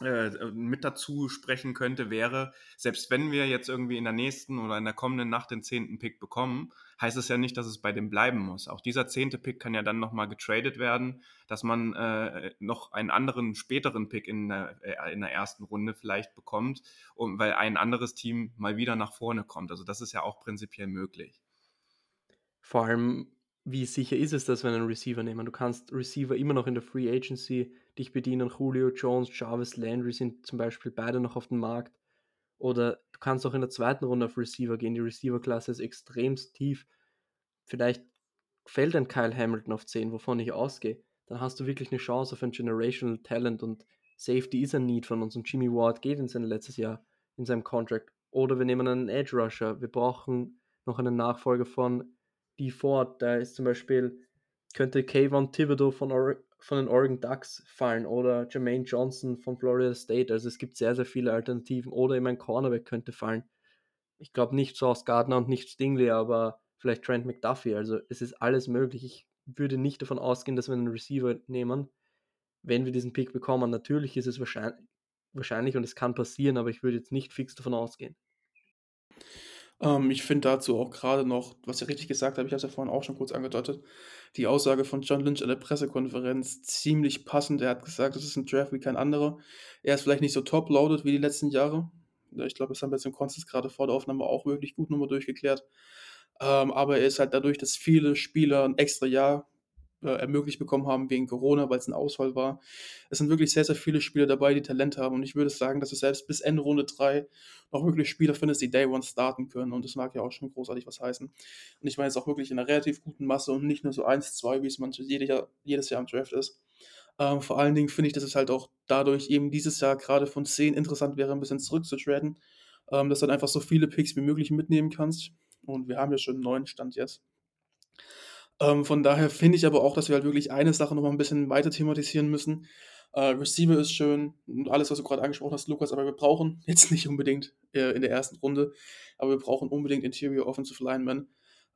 C: mit dazu sprechen könnte, wäre, selbst wenn wir jetzt irgendwie in der nächsten oder in der kommenden Nacht den zehnten Pick bekommen, heißt es ja nicht, dass es bei dem bleiben muss. Auch dieser zehnte Pick kann ja dann nochmal getradet werden, dass man äh, noch einen anderen späteren Pick in der, äh, in der ersten Runde vielleicht bekommt, um, weil ein anderes Team mal wieder nach vorne kommt. Also das ist ja auch prinzipiell möglich.
E: Vor allem, wie sicher ist es, dass wir einen Receiver nehmen? Du kannst Receiver immer noch in der Free Agency dich bedienen. Julio Jones, Jarvis Landry sind zum Beispiel beide noch auf dem Markt. Oder du kannst auch in der zweiten Runde auf Receiver gehen. Die Receiver-Klasse ist extremst tief. Vielleicht fällt ein Kyle Hamilton auf 10, wovon ich ausgehe. Dann hast du wirklich eine Chance auf ein Generational Talent und Safety ist ein Need von uns. Und Jimmy Ward geht in sein letztes Jahr in seinem Contract. Oder wir nehmen einen Edge Rusher. Wir brauchen noch einen Nachfolger von D. Ford. Da ist zum Beispiel, könnte Kayvon Thibodeau von Or von den Oregon Ducks fallen oder Jermaine Johnson von Florida State. Also es gibt sehr, sehr viele Alternativen. Oder eben ein Cornerback könnte fallen. Ich glaube nicht Sauce Gardner und nicht Stingley, aber vielleicht Trent McDuffie. Also es ist alles möglich. Ich würde nicht davon ausgehen, dass wir einen Receiver nehmen, wenn wir diesen Pick bekommen. Natürlich ist es wahrscheinlich, wahrscheinlich und es kann passieren, aber ich würde jetzt nicht fix davon ausgehen.
A: Ähm, ich finde dazu auch gerade noch, was ihr richtig gesagt habt, ich habe es ja vorhin auch schon kurz angedeutet, die Aussage von John Lynch in der Pressekonferenz ziemlich passend. Er hat gesagt, das ist ein Draft wie kein anderer. Er ist vielleicht nicht so top-loaded wie die letzten Jahre. Ich glaube, das haben wir jetzt im Konsens gerade vor der Aufnahme auch wirklich gut nochmal durchgeklärt. Ähm, aber er ist halt dadurch, dass viele Spieler ein extra Jahr äh, ermöglicht bekommen haben wegen Corona, weil es ein Ausfall war. Es sind wirklich sehr, sehr viele Spieler dabei, die Talent haben. Und ich würde sagen, dass du selbst bis Ende Runde 3 noch wirklich Spieler findest, die Day One starten können. Und das mag ja auch schon großartig was heißen. Und ich meine jetzt auch wirklich in einer relativ guten Masse und nicht nur so 1, 2, wie es manches jedes Jahr, jedes Jahr im Draft ist. Ähm, vor allen Dingen finde ich, dass es halt auch dadurch eben dieses Jahr gerade von 10 interessant wäre, ein bisschen zurückzutraden, ähm, dass du dann einfach so viele Picks wie möglich mitnehmen kannst. Und wir haben ja schon einen neuen Stand jetzt. Ähm, von daher finde ich aber auch, dass wir halt wirklich eine Sache noch mal ein bisschen weiter thematisieren müssen. Äh, Receiver ist schön und alles, was du gerade angesprochen hast, Lukas, aber wir brauchen jetzt nicht unbedingt äh, in der ersten Runde, aber wir brauchen unbedingt Interior Offensive Linemen.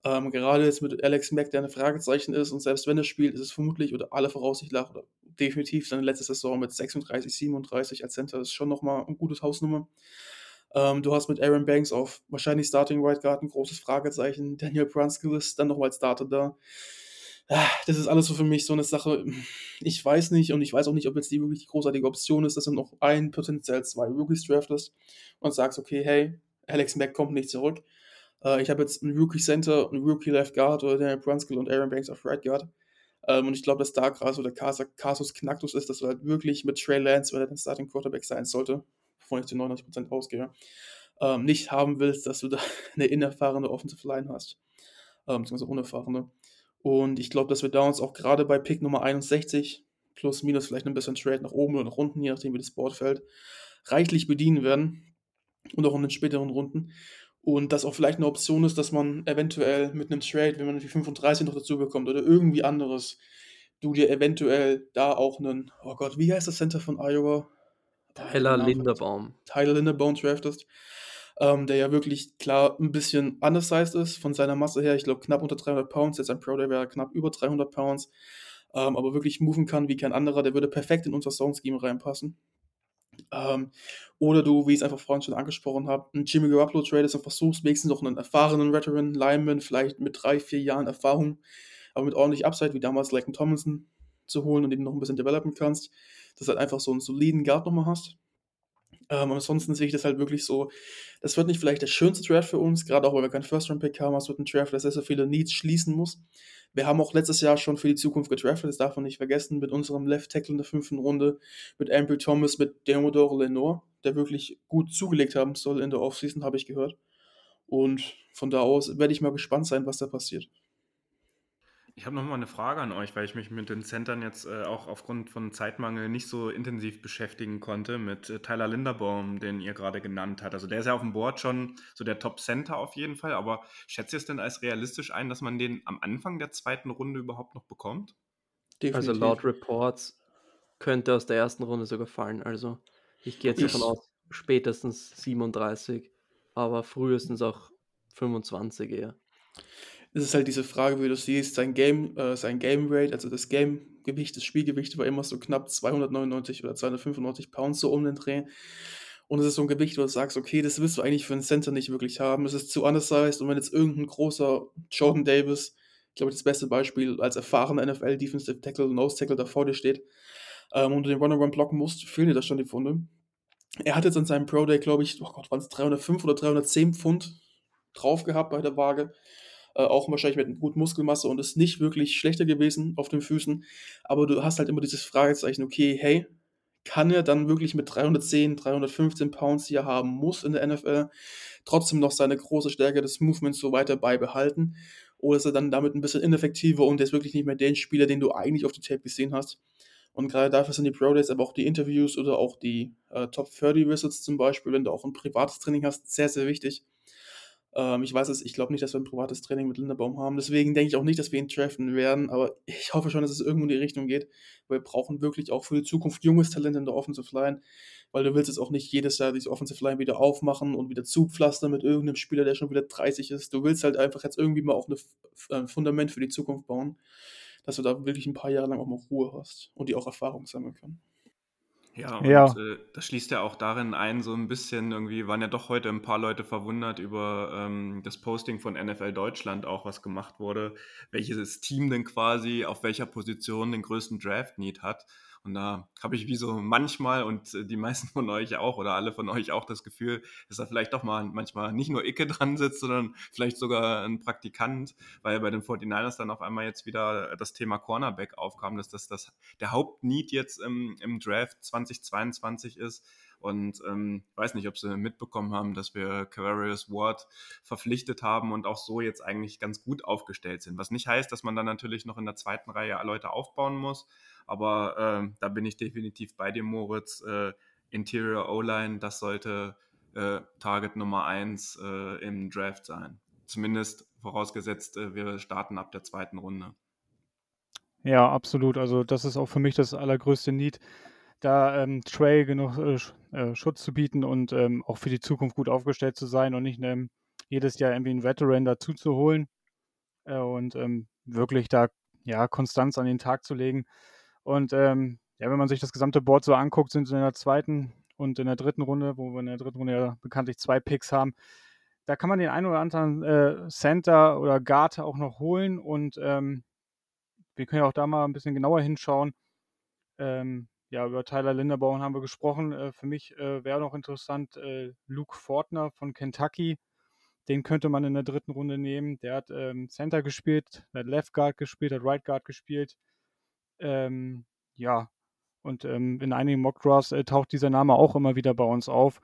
A: Ähm, gerade jetzt mit Alex Mack, der ein Fragezeichen ist und selbst wenn er spielt, ist es vermutlich oder alle Voraussicht nach oder definitiv seine letzte Saison mit 36, 37 als Center ist schon nochmal ein gutes Hausnummer. Ähm, du hast mit Aaron Banks auf wahrscheinlich Starting Right Guard ein großes Fragezeichen. Daniel Brunskill ist dann nochmal Starter da. Ah, das ist alles so für mich so eine Sache. Ich weiß nicht und ich weiß auch nicht, ob jetzt die wirklich die großartige Option ist, dass du noch ein, potenziell zwei Rookies draftest und sagst, okay, hey, Alex Mack kommt nicht zurück. Äh, ich habe jetzt einen Rookie Center, einen Rookie Left Guard oder Daniel Brunskill und Aaron Banks auf Right Guard. Ähm, und ich glaube, dass da gerade so der Casus Knacktus ist, dass du halt wirklich mit Trey Lance, wenn er dein Starting Quarterback sein sollte, wovon ich zu 99% ausgehe, ähm, nicht haben willst, dass du da eine inerfahrene Offensive Line hast. Ähm, beziehungsweise unerfahrene. Und ich glaube, dass wir da uns auch gerade bei Pick Nummer 61, plus minus vielleicht ein bisschen Trade nach oben oder nach unten, je nachdem wie das Board fällt, reichlich bedienen werden. Und auch in den späteren Runden. Und das auch vielleicht eine Option ist, dass man eventuell mit einem Trade, wenn man die 35 noch dazu bekommt oder irgendwie anderes, du dir eventuell da auch einen, oh Gott, wie heißt das Center von Iowa?
E: Tyler Linderbaum.
A: Tyler Linderbaum draftest, ähm, der ja wirklich klar ein bisschen undersized ist von seiner Masse her. Ich glaube knapp unter 300 Pounds. Jetzt ein Pro Day wäre knapp über 300 Pounds. Ähm, aber wirklich moven kann wie kein anderer. Der würde perfekt in unser Zone-Scheme reinpassen. Ähm, oder du, wie ich es einfach vorhin schon angesprochen habe, einen Jimmy Garoppolo tradest und versuchst wenigstens noch einen erfahrenen Veteran Lineman, vielleicht mit drei, vier Jahren Erfahrung, aber mit ordentlich Upside, wie damals Laken Tomlinson zu holen und den noch ein bisschen developen kannst, dass du halt einfach so einen soliden Guard nochmal hast. Ähm, ansonsten sehe ich das halt wirklich so, das wird nicht vielleicht der schönste Draft für uns, gerade auch weil wir keinen First-Round-Pick haben, es wird ein Draft, der sehr, sehr viele Needs schließen muss. Wir haben auch letztes Jahr schon für die Zukunft gedraftet, das darf man nicht vergessen, mit unserem Left Tackle in der fünften Runde, mit Ambry Thomas, mit Demodore Lenore, der wirklich gut zugelegt haben soll in der Offseason, habe ich gehört. Und von da aus werde ich mal gespannt sein, was da passiert.
C: Ich habe noch mal eine Frage an euch, weil ich mich mit den Centern jetzt äh, auch aufgrund von Zeitmangel nicht so intensiv beschäftigen konnte mit äh, Tyler Linderbaum, den ihr gerade genannt habt. Also der ist ja auf dem Board schon so der Top-Center auf jeden Fall, aber schätzt ihr es denn als realistisch ein, dass man den am Anfang der zweiten Runde überhaupt noch bekommt?
E: Definitiv. Also laut Reports könnte aus der ersten Runde sogar fallen. Also ich gehe jetzt davon aus, spätestens 37, aber frühestens auch 25 eher
A: ist es halt diese Frage, wie du siehst, sein Game, äh, sein Game Rate, also das Game-Gewicht, das Spielgewicht war immer so knapp 299 oder 295 Pounds so um den Dreh. Und es ist so ein Gewicht, wo du sagst, okay, das willst du eigentlich für einen Center nicht wirklich haben. Es ist zu undersized und wenn jetzt irgendein großer Jordan Davis, ich glaube, das beste Beispiel als erfahrener NFL Defensive Tackle, Nose Tackle da vor dir steht ähm, und du den Run-Run blocken musst, fehlen dir das schon die Funde. Er hat jetzt an seinem Pro Day, glaube ich, oh Gott, waren es 305 oder 310 Pfund drauf gehabt bei der Waage äh, auch wahrscheinlich mit gut Muskelmasse und ist nicht wirklich schlechter gewesen auf den Füßen. Aber du hast halt immer dieses Fragezeichen, okay, hey, kann er dann wirklich mit 310, 315 Pounds hier haben muss in der NFL trotzdem noch seine große Stärke des Movements so weiter beibehalten? Oder ist er dann damit ein bisschen ineffektiver und ist wirklich nicht mehr den Spieler, den du eigentlich auf der Tape gesehen hast? Und gerade dafür sind die Pro Days, aber auch die Interviews oder auch die äh, Top 30 Visits zum Beispiel, wenn du auch ein privates Training hast, sehr, sehr wichtig. Ähm, ich weiß es, ich glaube nicht, dass wir ein privates Training mit Linderbaum haben. Deswegen denke ich auch nicht, dass wir ihn treffen werden. Aber ich hoffe schon, dass es irgendwo in die Richtung geht. Wir brauchen wirklich auch für die Zukunft junges Talent in der Offensive Line. Weil du willst jetzt auch nicht jedes Jahr diese Offensive Line wieder aufmachen und wieder zupflastern mit irgendeinem Spieler, der schon wieder 30 ist. Du willst halt einfach jetzt irgendwie mal auch ein Fundament für die Zukunft bauen. Dass du da wirklich ein paar Jahre lang auch mal Ruhe hast und die auch Erfahrung sammeln können.
C: Ja, und ja. Äh, das schließt ja auch darin ein, so ein bisschen irgendwie waren ja doch heute ein paar Leute verwundert über ähm, das Posting von NFL Deutschland auch, was gemacht wurde, welches Team denn quasi auf welcher Position den größten Draft-Need hat. Und da habe ich wie so manchmal und äh, die meisten von euch auch oder alle von euch auch das Gefühl, dass da vielleicht doch mal manchmal nicht nur Icke dran sitzt, sondern vielleicht sogar ein Praktikant, weil bei den 49ers dann auf einmal jetzt wieder das Thema Cornerback aufkam, dass das, das der Hauptneed jetzt im, im Draft 2022 ist. Und ähm, weiß nicht, ob sie mitbekommen haben, dass wir Cavarius Ward verpflichtet haben und auch so jetzt eigentlich ganz gut aufgestellt sind. Was nicht heißt, dass man dann natürlich noch in der zweiten Reihe Leute aufbauen muss. Aber äh, da bin ich definitiv bei dir, Moritz. Äh, Interior O-Line, das sollte äh, Target Nummer 1 äh, im Draft sein. Zumindest vorausgesetzt, äh, wir starten ab der zweiten Runde.
F: Ja, absolut. Also das ist auch für mich das allergrößte Need da ähm, Trey genug äh, äh, Schutz zu bieten und ähm, auch für die Zukunft gut aufgestellt zu sein und nicht ähm, jedes Jahr irgendwie einen Veteran dazu zu holen äh, und ähm, wirklich da ja Konstanz an den Tag zu legen. Und ähm, ja, wenn man sich das gesamte Board so anguckt, sind in der zweiten und in der dritten Runde, wo wir in der dritten Runde ja bekanntlich zwei Picks haben, da kann man den einen oder anderen äh, Center oder Guard auch noch holen und ähm, wir können ja auch da mal ein bisschen genauer hinschauen. Ähm, ja, über Tyler Linderbaum haben wir gesprochen. Äh, für mich äh, wäre noch interessant äh, Luke Fortner von Kentucky. Den könnte man in der dritten Runde nehmen. Der hat ähm, Center gespielt, hat Left Guard gespielt, hat Right Guard gespielt. Ähm, ja, und ähm, in einigen Mockdrafts äh, taucht dieser Name auch immer wieder bei uns auf.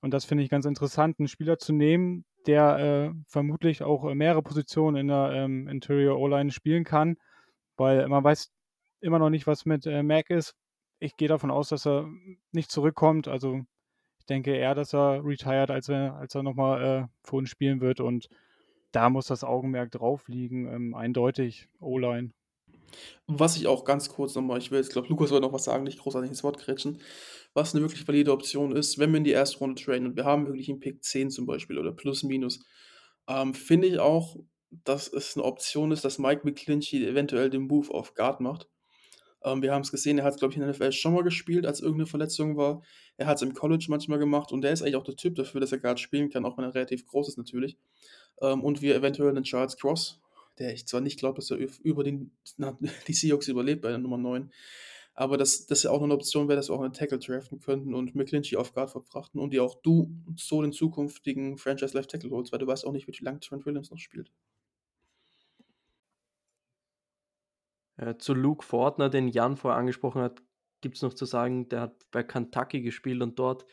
F: Und das finde ich ganz interessant, einen Spieler zu nehmen, der äh, vermutlich auch äh, mehrere Positionen in der ähm, Interior O-Line spielen kann, weil man weiß immer noch nicht, was mit Mac ist, ich gehe davon aus, dass er nicht zurückkommt. Also ich denke eher, dass er retired, als er, als er nochmal äh, für uns spielen wird. Und da muss das Augenmerk drauf liegen, ähm, eindeutig O-Line.
A: Was ich auch ganz kurz nochmal, ich will jetzt, glaube Lukas soll noch was sagen, nicht großartig ins Wort kretschen, was eine wirklich valide Option ist, wenn wir in die erste Runde trainen und wir haben wirklich einen Pick 10 zum Beispiel oder plus minus, ähm, finde ich auch, dass es eine Option ist, dass Mike McClinchy eventuell den Move auf Guard macht ähm, wir haben es gesehen, er hat es, glaube ich, in der NFL schon mal gespielt, als irgendeine Verletzung war. Er hat es im College manchmal gemacht und der ist eigentlich auch der Typ dafür, dass er Guard spielen kann, auch wenn er relativ groß ist natürlich. Ähm, und wir eventuell einen Charles Cross, der ich zwar nicht glaube, dass er über den, na, die Seahawks überlebt bei der Nummer 9, aber dass das ja auch eine Option wäre, dass wir auch einen Tackle draften könnten und McClinchy auf Guard verfrachten und die auch du so den zukünftigen Franchise Left Tackle holst, weil du weißt auch nicht, wie lange Trent Williams noch spielt.
E: Äh, zu Luke Fortner, den Jan vorher angesprochen hat, gibt es noch zu sagen, der hat bei Kentucky gespielt und dort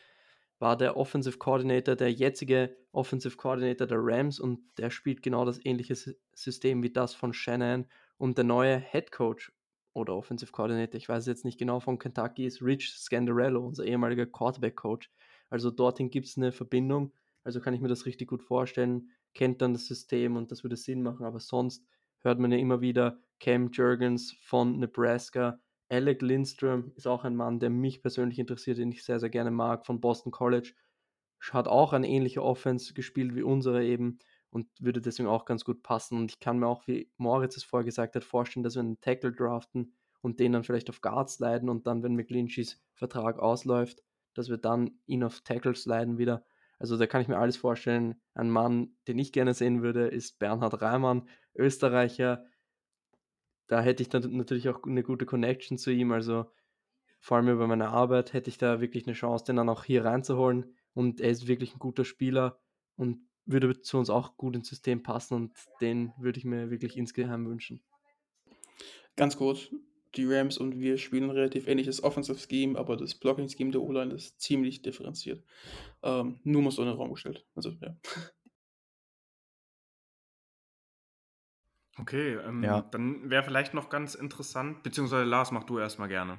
E: war der Offensive Coordinator, der jetzige Offensive Coordinator der Rams und der spielt genau das ähnliche System wie das von Shannon und der neue Head Coach oder Offensive Coordinator, ich weiß jetzt nicht genau, von Kentucky ist Rich Scandarello, unser ehemaliger Quarterback Coach. Also dorthin gibt es eine Verbindung, also kann ich mir das richtig gut vorstellen, kennt dann das System und das würde Sinn machen, aber sonst hört man ja immer wieder Cam Jurgens von Nebraska. Alec Lindstrom ist auch ein Mann, der mich persönlich interessiert, den ich sehr, sehr gerne mag, von Boston College. Hat auch eine ähnliche Offense gespielt wie unsere eben und würde deswegen auch ganz gut passen. Und ich kann mir auch, wie Moritz es vorher gesagt hat, vorstellen, dass wir einen Tackle draften und den dann vielleicht auf Guards leiden und dann, wenn McGlinchys Vertrag ausläuft, dass wir dann ihn auf Tackles leiden wieder. Also da kann ich mir alles vorstellen. Ein Mann, den ich gerne sehen würde, ist Bernhard Reimann, Österreicher. Da hätte ich dann natürlich auch eine gute Connection zu ihm. Also vor allem über meine Arbeit hätte ich da wirklich eine Chance, den dann auch hier reinzuholen. Und er ist wirklich ein guter Spieler und würde zu uns auch gut ins System passen und den würde ich mir wirklich insgeheim wünschen.
A: Ganz kurz, die Rams und wir spielen relativ ähnliches Offensive Scheme, aber das Blocking Scheme der O-Line ist ziemlich differenziert. Ähm, nur muss so in den Raum gestellt. Also, ja.
C: Okay, ähm, ja. dann wäre vielleicht noch ganz interessant, beziehungsweise Lars, mach du erstmal gerne.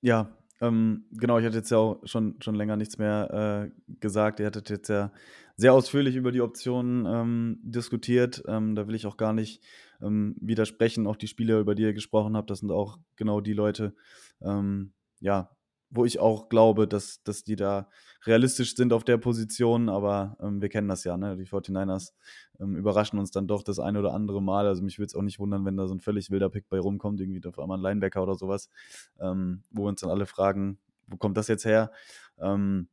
D: Ja, ähm, genau, ich hatte jetzt ja auch schon, schon länger nichts mehr äh, gesagt. Ihr hattet jetzt ja sehr ausführlich über die Optionen ähm, diskutiert. Ähm, da will ich auch gar nicht ähm, widersprechen. Auch die Spieler, über die ihr gesprochen habt, das sind auch genau die Leute, ähm, ja, wo ich auch glaube, dass, dass die da realistisch sind auf der Position, aber ähm, wir kennen das ja, ne? Die 49ers ähm, überraschen uns dann doch das eine oder andere Mal. Also mich würde es auch nicht wundern, wenn da so ein völlig wilder Pick bei rumkommt, irgendwie auf einmal ein Linebacker oder sowas, ähm, wo wir uns dann alle fragen, wo kommt das jetzt her? Ähm,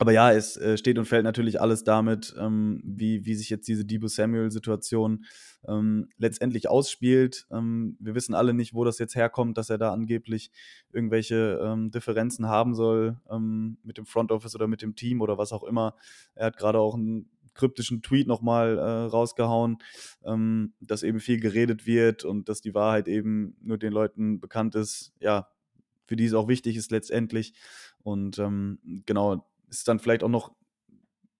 D: aber ja, es äh, steht und fällt natürlich alles damit, ähm, wie, wie sich jetzt diese Debo Samuel-Situation ähm, letztendlich ausspielt. Ähm, wir wissen alle nicht, wo das jetzt herkommt, dass er da angeblich irgendwelche ähm, Differenzen haben soll ähm, mit dem Front Office oder mit dem Team oder was auch immer. Er hat gerade auch einen kryptischen Tweet nochmal äh, rausgehauen, ähm, dass eben viel geredet wird und dass die Wahrheit eben nur den Leuten bekannt ist, ja, für die es auch wichtig ist letztendlich. Und genau, ist dann vielleicht auch noch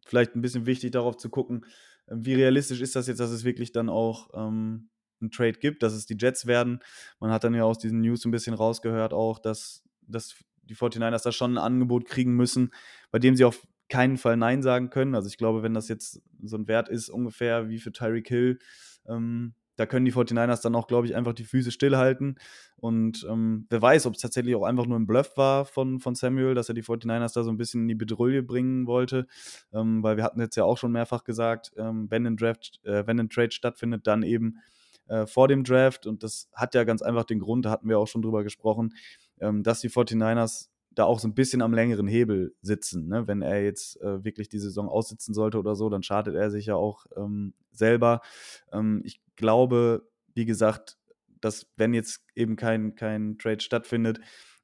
D: vielleicht ein bisschen wichtig darauf zu gucken, ähm, wie realistisch ist das jetzt, dass es wirklich dann auch ähm, einen Trade gibt, dass es die Jets werden. Man hat dann ja aus diesen News ein bisschen rausgehört auch, dass, dass die 49ers da schon ein Angebot kriegen müssen, bei dem sie auf keinen Fall Nein sagen können. Also ich glaube, wenn das jetzt so ein Wert ist, ungefähr wie für Tyreek Hill, ähm, da können die 49ers dann auch, glaube ich, einfach die Füße stillhalten. Und ähm, wer weiß, ob es tatsächlich auch einfach nur ein Bluff war von, von Samuel, dass er die 49ers da so ein bisschen in die Bedrulle bringen wollte. Ähm, weil wir hatten jetzt ja auch schon mehrfach gesagt, ähm, wenn, ein Draft, äh, wenn ein Trade stattfindet, dann eben äh, vor dem Draft. Und das hat ja ganz einfach den Grund, da hatten wir auch schon drüber gesprochen, ähm, dass die 49ers da auch so ein bisschen am längeren Hebel sitzen. Ne? Wenn er jetzt äh, wirklich die Saison aussitzen sollte oder so, dann schadet er sich ja auch ähm, selber. Ähm, ich glaube, wie gesagt, dass wenn jetzt eben kein, kein Trade stattfindet,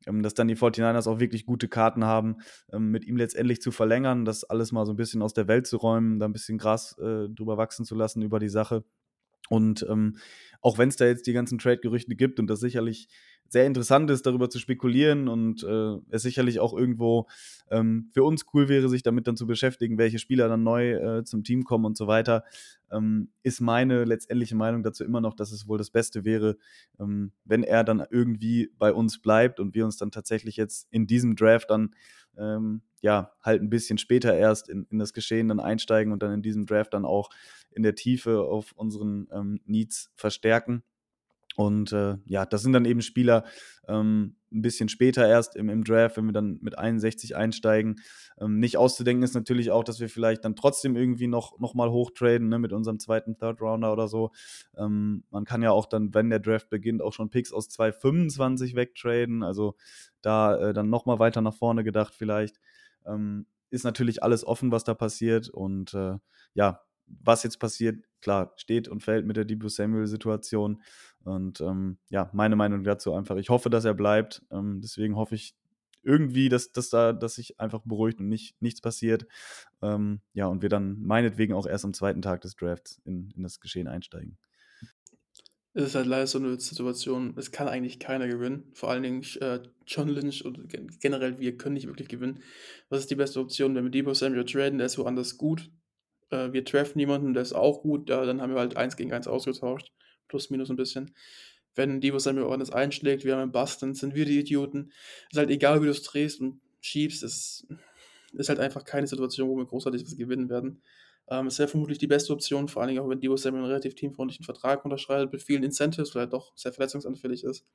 D: ähm, dass dann die 49ers auch wirklich gute Karten haben, ähm, mit ihm letztendlich zu verlängern, das alles mal so ein bisschen aus der Welt zu räumen, da ein bisschen Gras äh, drüber wachsen zu lassen über die Sache. Und ähm, auch wenn es da jetzt die ganzen Trade-Gerüchte gibt und das sicherlich sehr interessant ist, darüber zu spekulieren und äh, es sicherlich auch irgendwo ähm, für uns cool wäre, sich damit dann zu beschäftigen, welche Spieler dann neu äh, zum Team kommen und so weiter, ähm, ist meine letztendliche Meinung dazu immer noch, dass es wohl das Beste wäre, ähm, wenn er dann irgendwie bei uns bleibt und wir uns dann tatsächlich jetzt in diesem Draft dann ähm, ja halt ein bisschen später erst in, in das Geschehen dann einsteigen und dann in diesem Draft dann auch in der Tiefe auf unseren ähm, Needs verstärken. Und äh, ja, das sind dann eben Spieler ähm, ein bisschen später erst im, im, Draft, wenn wir dann mit 61 einsteigen. Ähm, nicht auszudenken ist natürlich auch, dass wir vielleicht dann trotzdem irgendwie noch, noch mal hochtraden ne, mit unserem zweiten Third Rounder oder so. Ähm, man kann ja auch dann, wenn der Draft beginnt, auch schon Picks aus 225 wegtraden. Also da äh, dann noch mal weiter nach vorne gedacht vielleicht. Ähm, ist natürlich alles offen, was da passiert. Und äh, ja, was jetzt passiert, klar, steht und fällt mit der Debo Samuel-Situation. Und ähm, ja, meine Meinung dazu einfach, ich hoffe, dass er bleibt. Ähm, deswegen hoffe ich irgendwie, dass, dass da, dass sich einfach beruhigt und nicht, nichts passiert. Ähm, ja, und wir dann meinetwegen auch erst am zweiten Tag des Drafts in, in das Geschehen einsteigen.
A: Es ist halt leider so eine Situation, es kann eigentlich keiner gewinnen. Vor allen Dingen äh, John Lynch und generell wir können nicht wirklich gewinnen. Was ist die beste Option? Wenn wir Debo Samuel traden, der ist woanders gut äh, wir treffen jemanden, der ist auch gut, ja, dann haben wir halt eins gegen eins ausgetauscht, plus minus ein bisschen. Wenn Divo Samuel ordentlich einschlägt, wir haben einen Bust, dann sind wir die Idioten. Ist halt egal, wie du es drehst und schiebst, es ist halt einfach keine Situation, wo wir großartig was gewinnen werden. Ähm, es wäre vermutlich die beste Option, vor allen Dingen auch wenn Divo Samuel einen relativ teamfreundlichen Vertrag unterschreibt, mit vielen Incentives, weil er doch sehr verletzungsanfällig ist.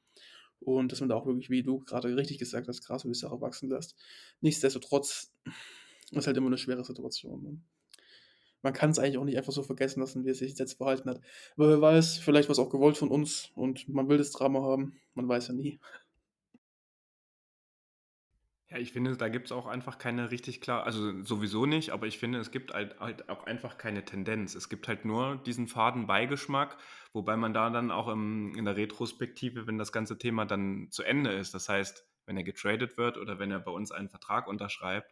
A: Und dass man da auch wirklich, wie du gerade richtig gesagt hast, krass über die Sache wachsen lässt. Nichtsdestotrotz ist halt immer eine schwere Situation. Ne? Man kann es eigentlich auch nicht einfach so vergessen lassen, wie er sich jetzt verhalten hat. Aber wer weiß, vielleicht war es auch gewollt von uns und man will das Drama haben. Man weiß ja nie.
C: Ja, ich finde, da gibt es auch einfach keine richtig klar, also sowieso nicht, aber ich finde, es gibt halt, halt, auch einfach keine Tendenz. Es gibt halt nur diesen faden Beigeschmack, wobei man da dann auch im, in der Retrospektive, wenn das ganze Thema dann zu Ende ist, das heißt, wenn er getradet wird oder wenn er bei uns einen Vertrag unterschreibt,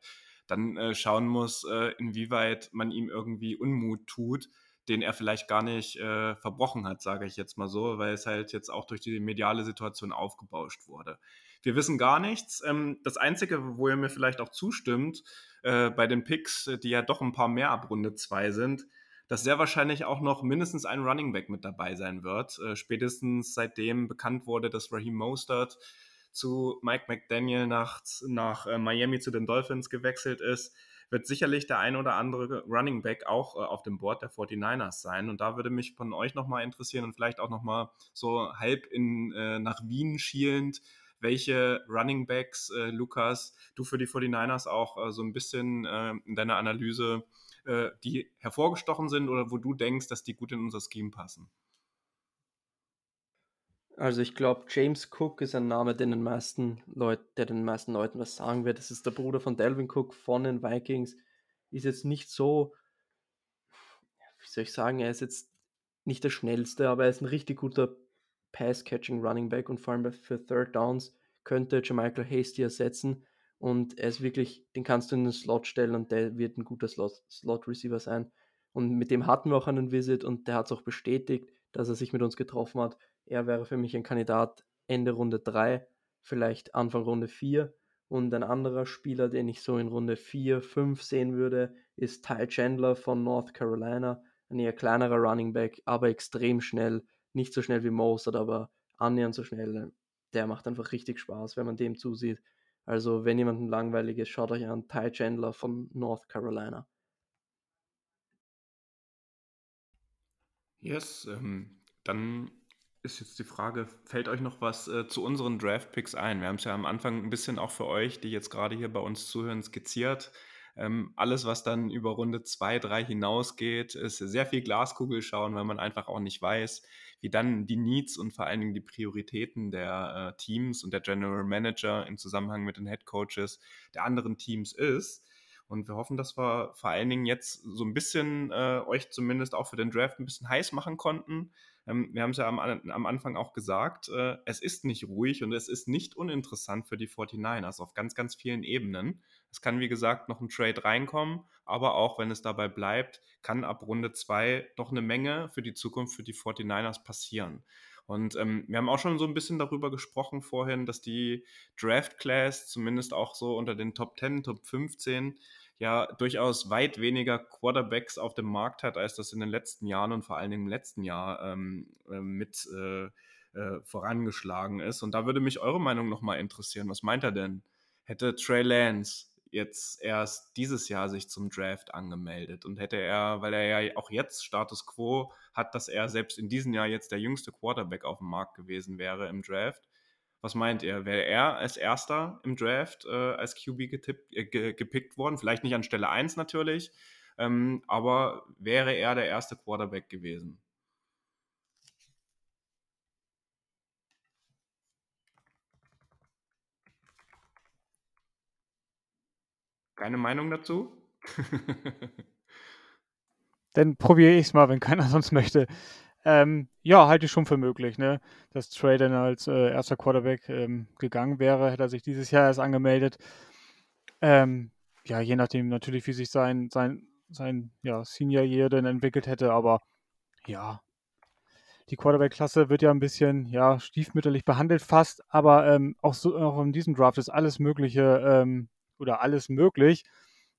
C: dann äh, schauen muss, äh, inwieweit man ihm irgendwie Unmut tut, den er vielleicht gar nicht äh, verbrochen hat, sage ich jetzt mal so, weil es halt jetzt auch durch die mediale Situation aufgebauscht wurde. Wir wissen gar nichts. Ähm, das Einzige, wo ihr mir vielleicht auch zustimmt, äh, bei den Picks, äh, die ja doch ein paar mehr ab Runde 2 sind, dass sehr wahrscheinlich auch noch mindestens ein Running Back mit dabei sein wird. Äh, spätestens seitdem bekannt wurde, dass Raheem Mostert zu Mike McDaniel nach, nach äh, Miami zu den Dolphins gewechselt ist, wird sicherlich der ein oder andere Running Back auch äh, auf dem Board der 49ers sein. Und da würde mich von euch nochmal interessieren und vielleicht auch nochmal so halb in, äh, nach Wien schielend, welche Running Backs, äh, Lukas, du für die 49ers auch so ein bisschen äh, in deiner Analyse, die hervorgestochen sind oder wo du denkst, dass die gut in unser Scheme passen.
E: Also ich glaube, James Cook ist ein Name, den den meisten Leut der den meisten Leuten was sagen wird. Das ist der Bruder von Delvin Cook von den Vikings. Ist jetzt nicht so, wie soll ich sagen, er ist jetzt nicht der schnellste, aber er ist ein richtig guter Pass-Catching Running Back und vor allem für Third Downs könnte Jermichael Hasty ersetzen und er ist wirklich, den kannst du in den Slot stellen und der wird ein guter Slot-Receiver sein. Und mit dem hatten wir auch einen Visit und der hat es auch bestätigt, dass er sich mit uns getroffen hat. Er wäre für mich ein Kandidat Ende Runde 3, vielleicht Anfang Runde 4. Und ein anderer Spieler, den ich so in Runde 4, 5 sehen würde, ist Ty Chandler von North Carolina. Ein eher kleinerer Running Back, aber extrem schnell. Nicht so schnell wie Mostert, aber annähernd so schnell. Der macht einfach richtig Spaß, wenn man dem zusieht. Also, wenn jemandem langweilig ist, schaut euch an Ty Chandler von North Carolina.
C: Yes, ähm, dann ist jetzt die Frage, fällt euch noch was äh, zu unseren Draft-Picks ein? Wir haben es ja am Anfang ein bisschen auch für euch, die jetzt gerade hier bei uns zuhören, skizziert. Ähm, alles, was dann über Runde 2, 3 hinausgeht, ist sehr viel Glaskugel schauen, weil man einfach auch nicht weiß, wie dann die Needs und vor allen Dingen die Prioritäten der äh, Teams und der General Manager im Zusammenhang mit den Head Coaches der anderen Teams ist. Und wir hoffen, dass wir vor allen Dingen jetzt so ein bisschen äh, euch zumindest auch für den Draft ein bisschen heiß machen konnten. Ähm, wir haben es ja am, am Anfang auch gesagt, äh, es ist nicht ruhig und es ist nicht uninteressant für die 49ers auf ganz, ganz vielen Ebenen. Es kann, wie gesagt, noch ein Trade reinkommen, aber auch wenn es dabei bleibt, kann ab Runde 2 noch eine Menge für die Zukunft für die 49ers passieren. Und ähm, wir haben auch schon so ein bisschen darüber gesprochen vorhin, dass die Draft Class zumindest auch so unter den Top 10, Top 15 ja durchaus weit weniger Quarterbacks auf dem Markt hat, als das in den letzten Jahren und vor allen Dingen im letzten Jahr ähm, äh, mit äh, äh, vorangeschlagen ist. Und da würde mich eure Meinung nochmal interessieren. Was meint er denn? Hätte Trey Lance jetzt erst dieses Jahr sich zum Draft angemeldet und hätte er, weil er ja auch jetzt Status quo hat, dass er selbst in diesem Jahr jetzt der jüngste Quarterback auf dem Markt gewesen wäre im Draft, was meint ihr? Wäre er als erster im Draft äh, als QB getippt, äh, gepickt worden? Vielleicht nicht an Stelle 1 natürlich, ähm, aber wäre er der erste Quarterback gewesen? Keine Meinung dazu?
F: Dann probiere ich es mal, wenn keiner sonst möchte. Ähm, ja, halte ich schon für möglich, ne? Dass Trey dann als äh, erster Quarterback ähm, gegangen wäre, hätte er sich dieses Jahr erst angemeldet. Ähm, ja, je nachdem natürlich, wie sich sein, sein, sein ja, Senior Year dann entwickelt hätte, aber ja, die Quarterback-Klasse wird ja ein bisschen ja, stiefmütterlich behandelt fast, aber ähm, auch, so, auch in diesem Draft ist alles Mögliche ähm, oder alles möglich.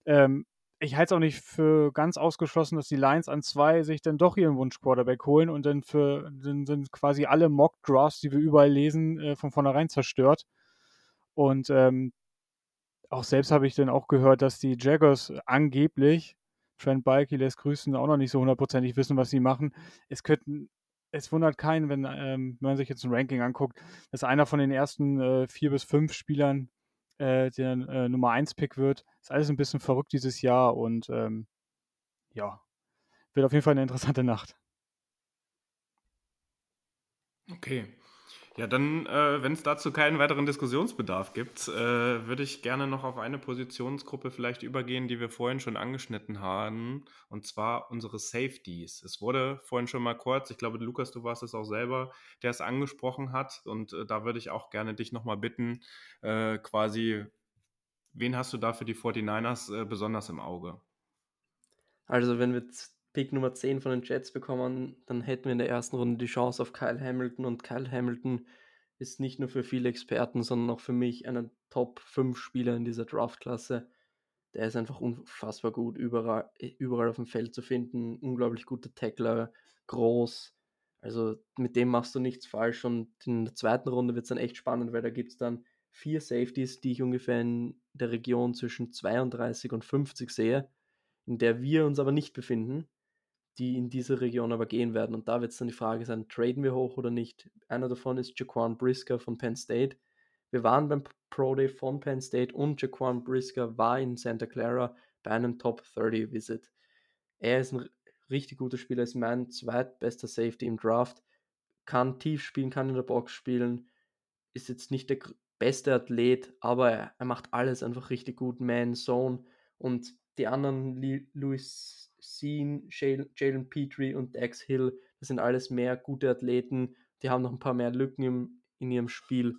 F: Ähm, ich halte es auch nicht für ganz ausgeschlossen, dass die Lions an zwei sich dann doch ihren Wunsch-Quarterback holen und dann für dann sind quasi alle Mock-Drafts, die wir überall lesen, äh, von vornherein zerstört. Und ähm, auch selbst habe ich dann auch gehört, dass die Jaggers angeblich, Trent Balky lässt grüßen, auch noch nicht so hundertprozentig wissen, was sie machen. Es könnten, es wundert keinen, wenn, ähm, wenn man sich jetzt ein Ranking anguckt, dass einer von den ersten äh, vier bis fünf Spielern äh, der äh, Nummer 1 Pick wird. Ist alles ein bisschen verrückt dieses Jahr und ähm, ja, wird auf jeden Fall eine interessante Nacht.
C: Okay. Ja, dann, äh, wenn es dazu keinen weiteren Diskussionsbedarf gibt, äh, würde ich gerne noch auf eine Positionsgruppe vielleicht übergehen, die wir vorhin schon angeschnitten haben, und zwar unsere Safeties. Es wurde vorhin schon mal kurz, ich glaube, Lukas, du warst es auch selber, der es angesprochen hat, und äh, da würde ich auch gerne dich nochmal bitten, äh, quasi, wen hast du da für die 49ers äh, besonders im Auge?
E: Also, wenn wir Pick Nummer 10 von den Jets bekommen, dann hätten wir in der ersten Runde die Chance auf Kyle Hamilton. Und Kyle Hamilton ist nicht nur für viele Experten, sondern auch für mich einer Top 5 Spieler in dieser Draftklasse. Der ist einfach unfassbar gut, überall, überall auf dem Feld zu finden. Unglaublich guter Tackler, groß. Also mit dem machst du nichts falsch. Und in der zweiten Runde wird es dann echt spannend, weil da gibt es dann vier Safeties, die ich ungefähr in der Region zwischen 32 und 50 sehe, in der wir uns aber nicht befinden die in diese Region aber gehen werden. Und da wird es dann die Frage sein, traden wir hoch oder nicht? Einer davon ist Jaquan Brisker von Penn State. Wir waren beim Pro Day von Penn State und Jaquan Brisker war in Santa Clara bei einem Top 30 Visit. Er ist ein richtig guter Spieler, ist mein zweitbester Safety im Draft. kann tief spielen, kann in der Box spielen, ist jetzt nicht der beste Athlet, aber er, er macht alles einfach richtig gut, Man, Zone und die anderen, Louis Sean, Jalen Petrie und Dax Hill, das sind alles mehr gute Athleten, die haben noch ein paar mehr Lücken im, in ihrem Spiel,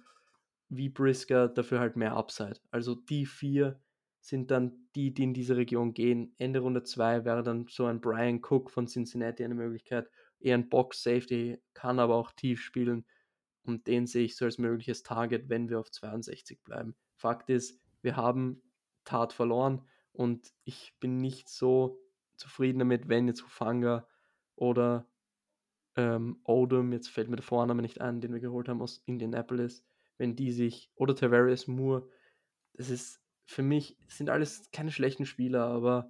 E: wie Brisker, dafür halt mehr Upside. Also die vier sind dann die, die in diese Region gehen. Ende Runde 2 wäre dann so ein Brian Cook von Cincinnati eine Möglichkeit. Eher ein Box-Safety, kann aber auch tief spielen. Und den sehe ich so als mögliches Target, wenn wir auf 62 bleiben. Fakt ist, wir haben Tat verloren und ich bin nicht so zufrieden damit, wenn jetzt Hufanga oder ähm, Odom, jetzt fällt mir der Vorname nicht ein, den wir geholt haben aus Indianapolis, wenn die sich, oder Tavares Moore, das ist für mich sind alles keine schlechten Spieler, aber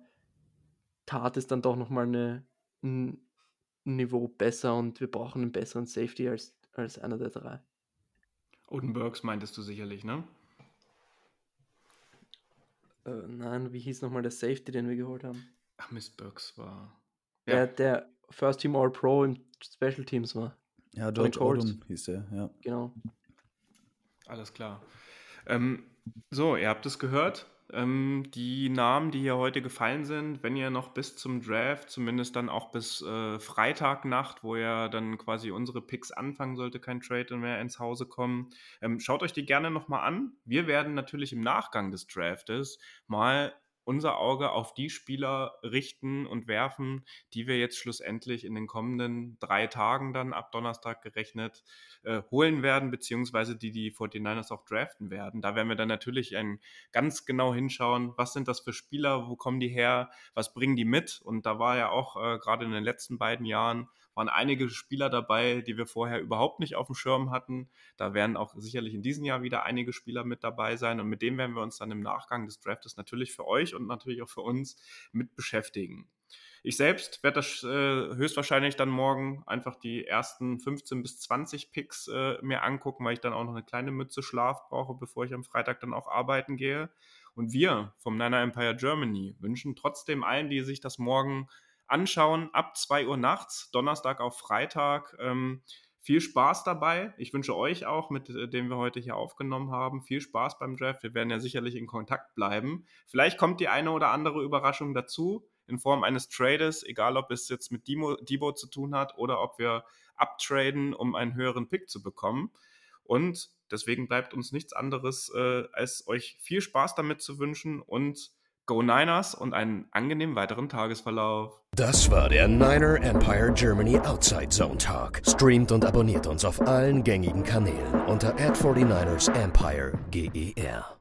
E: Tat ist dann doch nochmal eine, ein Niveau besser und wir brauchen einen besseren Safety als, als einer der drei.
C: Odenbergs meintest du sicherlich, ne?
E: Äh, nein, wie hieß nochmal der Safety, den wir geholt haben?
C: Ach, Miss Burks war.
E: Ja. Der, der First Team All Pro im Special Teams war.
D: Ja, George Odom hieß der, ja.
E: Genau.
C: Alles klar. Ähm, so, ihr habt es gehört. Ähm, die Namen, die hier heute gefallen sind, wenn ihr noch bis zum Draft, zumindest dann auch bis äh, Freitagnacht, wo ja dann quasi unsere Picks anfangen, sollte kein Trade mehr ins Hause kommen, ähm, schaut euch die gerne nochmal an. Wir werden natürlich im Nachgang des Draftes mal unser Auge auf die Spieler richten und werfen, die wir jetzt schlussendlich in den kommenden drei Tagen dann ab Donnerstag gerechnet äh, holen werden, beziehungsweise die die 49ers auch draften werden. Da werden wir dann natürlich ein, ganz genau hinschauen, was sind das für Spieler, wo kommen die her, was bringen die mit. Und da war ja auch äh, gerade in den letzten beiden Jahren waren einige Spieler dabei, die wir vorher überhaupt nicht auf dem Schirm hatten. Da werden auch sicherlich in diesem Jahr wieder einige Spieler mit dabei sein und mit denen werden wir uns dann im Nachgang des Draftes natürlich für euch und natürlich auch für uns mit beschäftigen. Ich selbst werde das äh, höchstwahrscheinlich dann morgen einfach die ersten 15 bis 20 Picks äh, mir angucken, weil ich dann auch noch eine kleine Mütze Schlaf brauche, bevor ich am Freitag dann auch arbeiten gehe. Und wir vom Niner Empire Germany wünschen trotzdem allen, die sich das morgen anschauen ab 2 Uhr nachts, Donnerstag auf Freitag. Ähm, viel Spaß dabei. Ich wünsche euch auch, mit äh, dem wir heute hier aufgenommen haben, viel Spaß beim Draft. Wir werden ja sicherlich in Kontakt bleiben. Vielleicht kommt die eine oder andere Überraschung dazu in Form eines Trades, egal ob es jetzt mit Demo, Debo zu tun hat oder ob wir abtraden, um einen höheren Pick zu bekommen. Und deswegen bleibt uns nichts anderes, äh, als euch viel Spaß damit zu wünschen und Go Niners und einen angenehmen weiteren Tagesverlauf.
B: Das war der Niner Empire Germany Outside Zone Talk. Streamt und abonniert uns auf allen gängigen Kanälen unter ad 49 ersempire GER.